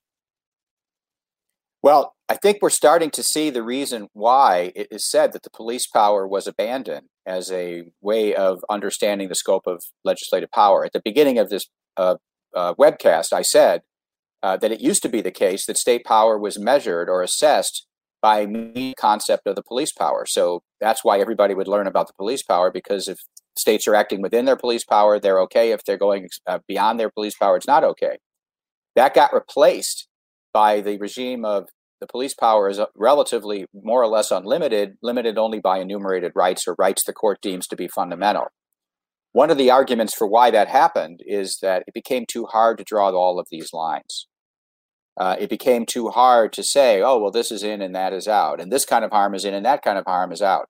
Well, I think we're starting to see the reason why it is said that the police power was abandoned as a way of understanding the scope of legislative power. At the beginning of this uh, uh, webcast, I said uh, that it used to be the case that state power was measured or assessed by the concept of the police power. So that's why everybody would learn about the police power because if states are acting within their police power, they're okay. If they're going uh, beyond their police power, it's not okay. That got replaced by the regime of the police power is uh, relatively more or less unlimited, limited only by enumerated rights or rights the court deems to be fundamental. One of the arguments for why that happened is that it became too hard to draw all of these lines. Uh, it became too hard to say, oh, well, this is in and that is out, and this kind of harm is in and that kind of harm is out.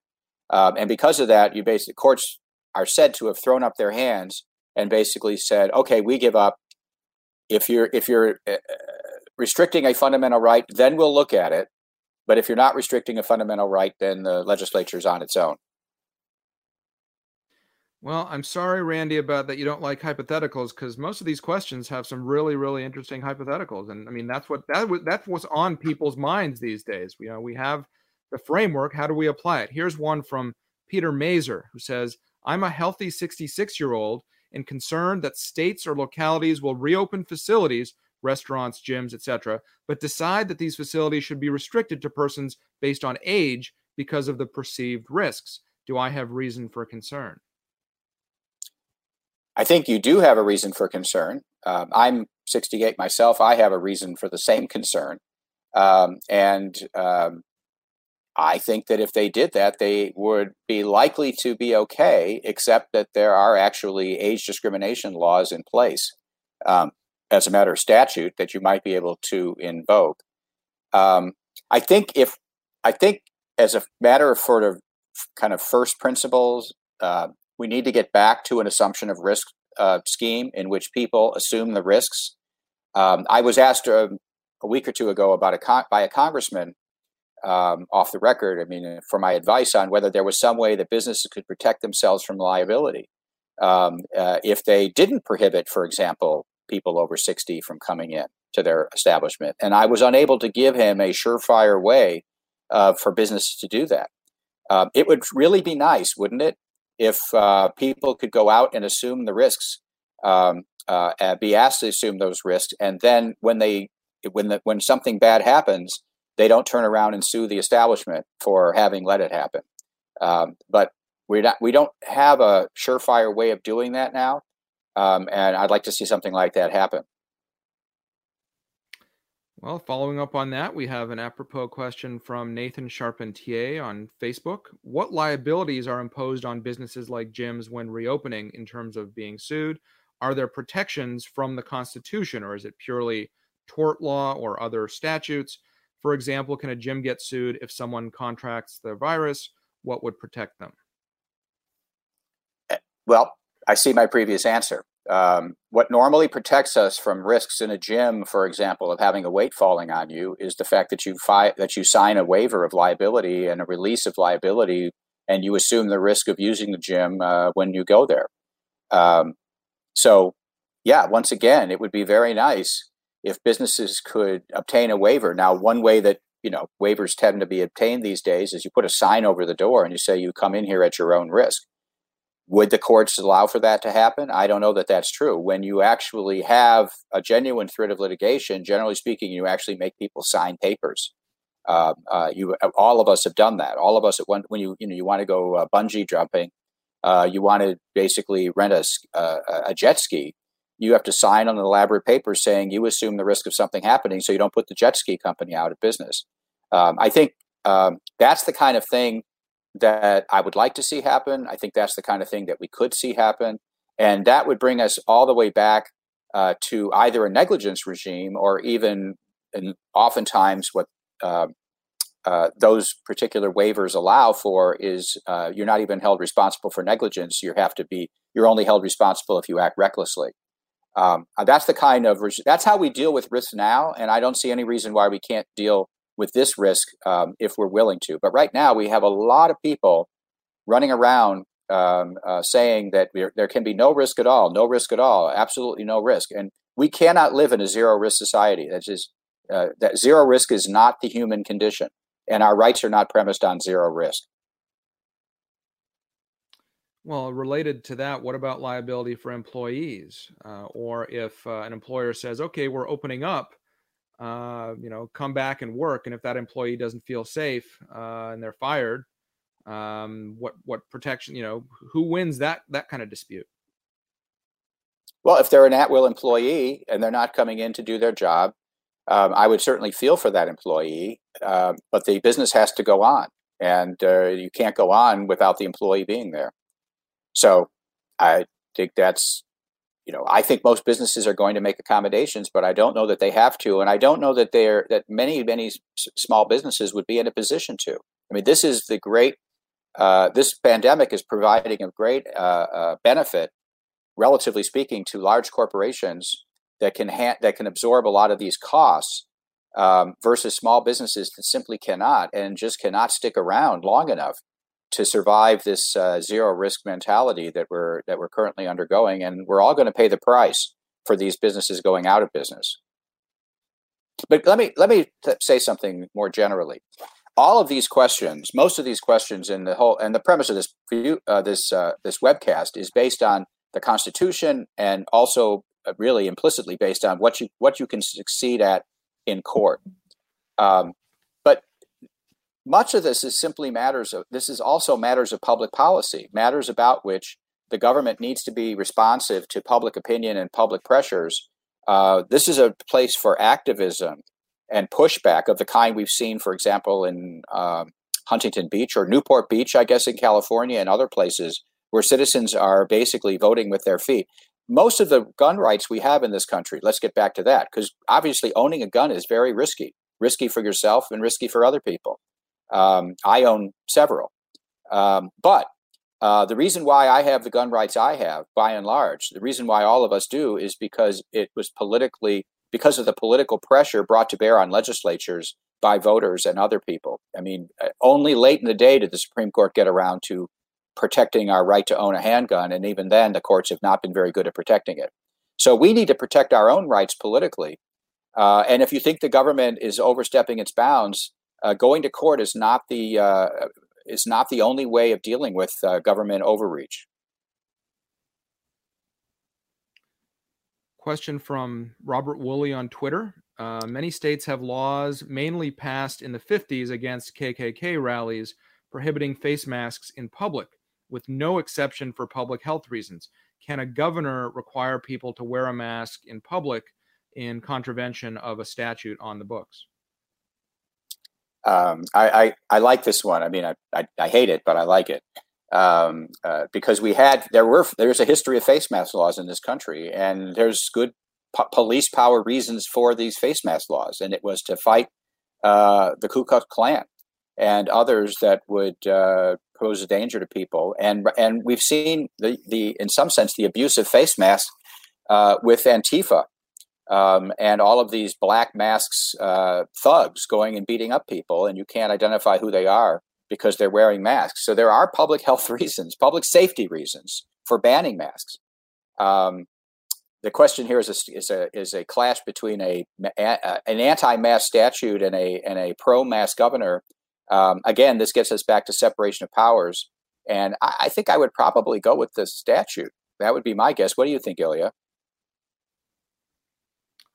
Um, and because of that, you basically courts are said to have thrown up their hands and basically said, okay, we give up. If you're if you're uh, restricting a fundamental right, then we'll look at it. But if you're not restricting a fundamental right, then the legislature's on its own. Well, I'm sorry, Randy, about that you don't like hypotheticals because most of these questions have some really, really interesting hypotheticals, and I mean that's what that was that's what's on people's minds these days. You know, we have the framework. How do we apply it? Here's one from Peter Mazer who says, "I'm a healthy 66 year old and concerned that states or localities will reopen facilities restaurants, gyms, etc., but decide that these facilities should be restricted to persons based on age because of the perceived risks. Do I have reason for concern? I think you do have a reason for concern. Um, I'm 68 myself. I have a reason for the same concern. Um, and um, I think that if they did that, they would be likely to be okay, except that there are actually age discrimination laws in place. Um, as a matter of statute that you might be able to invoke. Um, I think if I think as a matter of sort of kind of first principles, uh, we need to get back to an assumption of risk uh, scheme in which people assume the risks. Um, I was asked a, um, a, week or two ago about a con- by a congressman um, off the record. I mean, for my advice on whether there was some way that businesses could protect themselves from liability um, uh, if they didn't prohibit, for example, people over 60 from coming in to their establishment. And I was unable to give him a surefire way uh, for business to do that. Uh, it would really be nice, wouldn't it, if uh, people could go out and assume the risks, um, uh, be asked to assume those risks, and then when they when the, when something bad happens, they don't turn around and sue the establishment for having let it happen. Um, but we not we don't have a surefire way of doing that now. Um, and I'd like to see something like that happen. Well, following up on that, we have an apropos question from Nathan Charpentier on Facebook. What liabilities are imposed on businesses like gyms when reopening in terms of being sued? are there protections from the Constitution, or is it purely tort law or other statutes? For example, can a gym get sued if someone contracts the virus? What would protect them? Eh, well, I see my previous answer. Um, what normally protects us from risks in a gym, for example, of having a weight falling on you, is the fact that you fi- that you sign a waiver of liability and a release of liability, and you assume the risk of using the gym uh, when you go there. Um, so, yeah, once again, it would be very nice if businesses could obtain a waiver. Now, one way that you know waivers tend to be obtained these days is you put a sign over the door and you say you come in here at your own risk. Would the courts allow for that to happen? I don't know that that's true. When you actually have a genuine threat of litigation, generally speaking, you actually make people sign papers. Uh, uh, you, all of us have done that. All of us at one when you you know you want to go uh, bungee jumping, uh, you want to basically rent a, uh, a jet ski. You have to sign on an elaborate paper saying you assume the risk of something happening, so you don't put the jet ski company out of business. Um, I think um, that's the kind of thing that I would like to see happen. I think that's the kind of thing that we could see happen. And that would bring us all the way back uh, to either a negligence regime or even, and oftentimes, what uh, uh, those particular waivers allow for is uh, you're not even held responsible for negligence. You have to be, you're only held responsible if you act recklessly. Um, that's the kind of, that's how we deal with risks now. And I don't see any reason why we can't deal with this risk um, if we're willing to. But right now, we have a lot of people running around um, uh, saying that there can be no risk at all, no risk at all, absolutely no risk. And we cannot live in a zero risk society. That is, uh, that zero risk is not the human condition, and our rights are not premised on zero risk. Well, related to that, what about liability for employees? Uh, or if uh, an employer says, okay, we're opening up, uh, you know, come back and work. And if that employee doesn't feel safe uh, and they're fired, um, what what protection? You know, who wins that that kind of dispute? Well, if they're an at-will employee and they're not coming in to do their job, um, I would certainly feel for that employee. Uh, but the business has to go on, and uh, you can't go on without the employee being there. So, I think that's you know, I think most businesses are going to make accommodations, but I don't know that they have to, and I don't know that they're that many many s- small businesses would be in a position to. I mean, this is the great. Uh, this pandemic is providing a great uh, uh, benefit, relatively speaking, to large corporations that can ha- that can absorb a lot of these costs um, versus small businesses that simply cannot and just cannot stick around long enough to survive this uh, zero risk mentality that we're that we're currently undergoing, and we're all going to pay the price for these businesses going out of business. But let me let me th- say something more generally. All of these questions, most of these questions, in the whole and the premise of this uh, this uh, this webcast is based on the Constitution and also uh, really implicitly based on what you what you can succeed at in court. Um, much of this is simply matters of this is also matters of public policy, matters about which the government needs to be responsive to public opinion and public pressures. Uh, this is a place for activism and pushback of the kind we've seen, for example, in uh, Huntington Beach or Newport Beach, I guess, in California and other places where citizens are basically voting with their feet. Most of the gun rights we have in this country, let's get back to that, because obviously owning a gun is very risky, risky for yourself and risky for other people. Um, I own several. Um, but uh, the reason why I have the gun rights I have, by and large, the reason why all of us do is because it was politically, because of the political pressure brought to bear on legislatures by voters and other people. I mean, uh, only late in the day did the Supreme Court get around to protecting our right to own a handgun. And even then, the courts have not been very good at protecting it. So we need to protect our own rights politically. Uh, and if you think the government is overstepping its bounds, uh, going to court is not the uh, is not the only way of dealing with uh, government overreach. Question from Robert Woolley on Twitter. Uh, many states have laws, mainly passed in the 50s, against KKK rallies prohibiting face masks in public, with no exception for public health reasons. Can a governor require people to wear a mask in public in contravention of a statute on the books? Um, I, I, I like this one. I mean, I, I, I hate it, but I like it. um, uh, because we had there were there's a history of face mask laws in this country, and there's good po- police power reasons for these face mask laws, and it was to fight uh, the Ku Klux Klan and others that would uh, pose a danger to people, and and we've seen the the in some sense the abuse of face masks uh, with Antifa. Um, and all of these black masks uh, thugs going and beating up people, and you can't identify who they are because they're wearing masks. So there are public [laughs] health reasons, public safety reasons for banning masks. Um, the question here is a, is a is a clash between a, a an anti-mask statute and a and a pro-mask governor. Um, again, this gets us back to separation of powers, and I, I, think I would probably go with the statute. That would be my guess. What do you think, Ilya?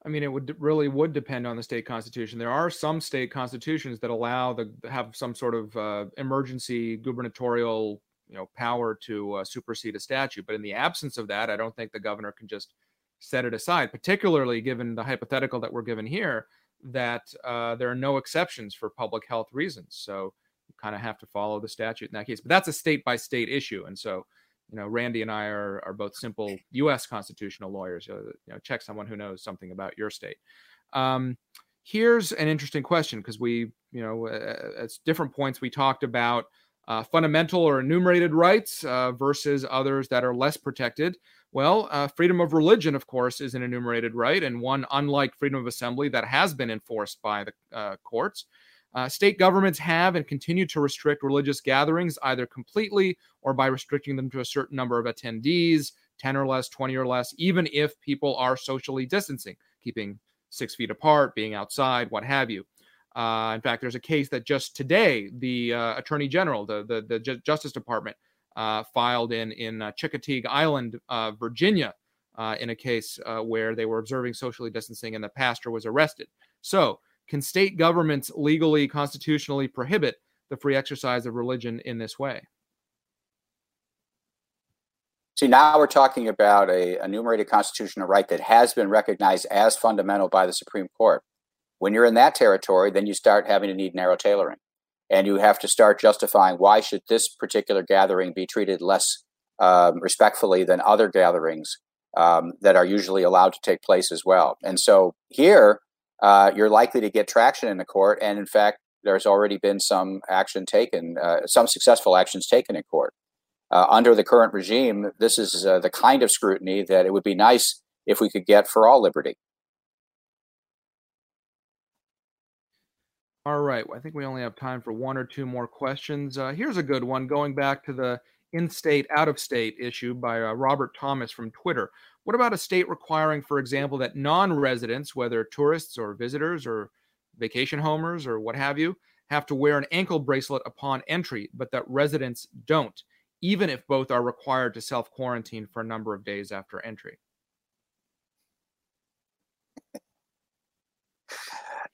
I mean, it would really would depend on the state constitution. There are some state constitutions that allow the have some sort of uh, emergency gubernatorial you know power to uh, supersede a statute. But in the absence of that, I don't think the governor can just set it aside. Particularly given the hypothetical that we're given here, that uh, there are no exceptions for public health reasons. So you kind of have to follow the statute in that case. But that's a state by state issue, and so you know, Randy and I are are both simple U.S. constitutional lawyers. You know, check someone who knows something about your state. Um, here's an interesting question because we, you know, at different points we talked about uh, fundamental or enumerated rights uh, versus others that are less protected. Well, uh, freedom of religion, of course, is an enumerated right, and one unlike freedom of assembly that has been enforced by the uh, courts. Uh, state governments have and continue to restrict religious gatherings either completely or by restricting them to a certain number of attendees 10 or less, 20 or less, even if people are socially distancing, keeping six feet apart, being outside, what have you. Uh, in fact, there's a case that just today the uh, Attorney General, the, the, the Justice Department, uh, filed in, in uh, Chincoteague Island, uh, Virginia, in a case where they were observing socially distancing and the pastor was arrested. So, can state governments legally, constitutionally prohibit the free exercise of religion in this way? See, now we're talking about a enumerated constitutional right that has been recognized as fundamental by the Supreme Court. When you're in that territory, then you start having to need narrow tailoring. And you have to start justifying why should this particular gathering be treated less um, respectfully than other gatherings um, that are usually allowed to take place as well. And so here, uh, you're likely to get traction in the court. And in fact, there's already been some action taken, uh, some successful actions taken in court. Uh, under the current regime, this is uh, the kind of scrutiny that it would be nice if we could get for all liberty. All right. Well, I think we only have time for one or two more questions. Uh, here's a good one going back to the in state, out of state issue by uh, Robert Thomas from Twitter. What about a state requiring, for example, that non residents, whether tourists or visitors or vacation homers or what have you, have to wear an ankle bracelet upon entry, but that residents don't, even if both are required to self quarantine for a number of days after entry?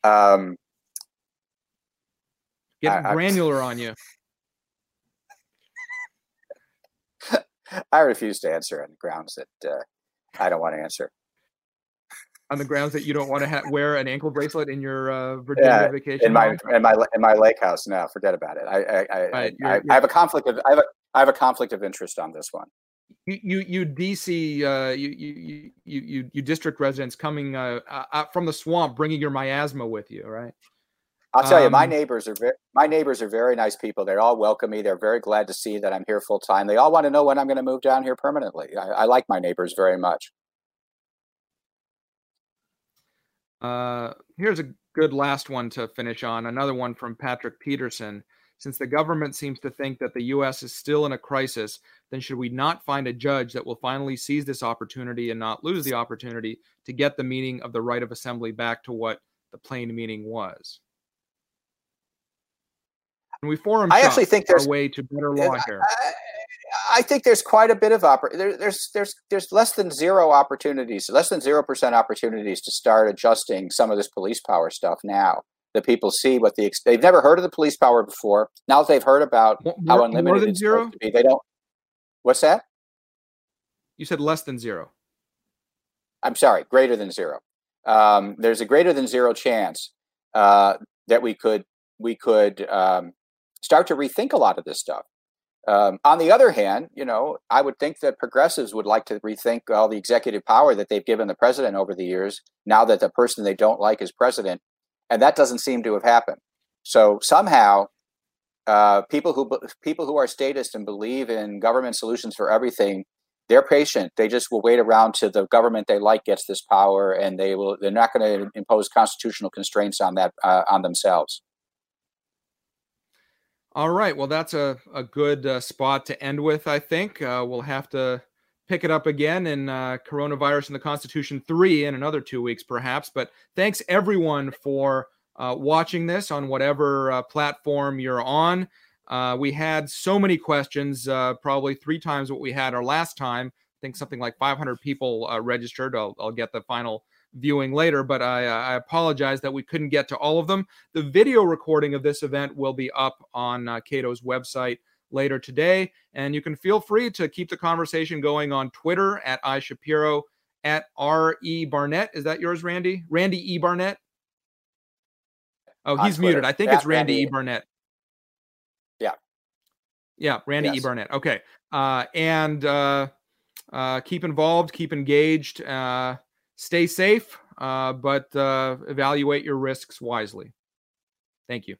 Um, Getting [laughs] granular I, on you. I refuse to answer on grounds that uh, I don't want to answer. On the grounds that you don't want to ha- wear an ankle bracelet in your uh, Virginia yeah, vacation in my home? in my in my lake house. No, forget about it. I I, I, right, you're, I, you're, I, have a conflict of I have a I have a conflict of interest on this one. You you, you DC uh, you, you you you you district residents coming uh, uh, from the swamp, bringing your miasma with you, right? I'll tell um, you, my um, neighbors are very, my neighbors are very nice people. They all welcome me. They're very glad to see that I'm here full time. They all want to know when I'm going to move down here permanently. I, I like my neighbors very much. Uh, here's a good last one to finish on. Another one from Patrick Peterson. Since the government seems to think that the U.S. is still in a crisis, then should we not find a judge that will finally seize this opportunity and not lose the opportunity to get the meaning of the right of assembly back to what the plain meaning was? And we forum I actually think there's a way to better law here. I, I think there's quite a bit of oppor- there, there's there's there's less than zero opportunities, less than zero percent opportunities to start adjusting some of this police power stuff now. That people see what the they've never heard of the police power before. Now that they've heard about more, how unlimited it's zero? supposed to be, they don't. What's that? You said less than zero. I'm sorry, greater than zero. Um, there's a greater than zero chance uh, that we could we could um, start to rethink a lot of this stuff. Um, on the other hand, you know, I would think that progressives would like to rethink all the executive power that they've given the president over the years. Now that the person they don't like is president, and that doesn't seem to have happened. So somehow, uh, people who people who are statists and believe in government solutions for everything, they're patient. They just will wait around till the government they like gets this power, and they will. They're not going to impose constitutional constraints on that uh, on themselves. All right. Well, that's a, a good uh, spot to end with, I think. Uh, we'll have to pick it up again in uh, Coronavirus and the Constitution 3 in another two weeks, perhaps. But thanks, everyone, for uh, watching this on whatever uh, platform you're on. Uh, we had so many questions, probably three times what we had our last time. I think something like 500 people registered. I'll, I'll get the final viewing later, but I, I, apologize that we couldn't get to all of them. The video recording of this event will be up on uh, Cato's website later today, and you can feel free to keep the conversation going on Twitter at iShapiro at R E Barnett. Is that yours, Randy? Randy E Barnett. Oh, he's muted. I think it's Randy, Randy, E Barnett. Yeah. Yeah, Randy yes. E Barnett. Okay. Uh, and uh, uh, keep involved, keep engaged. Uh, stay safe, uh, but uh, evaluate your risks wisely. Thank you.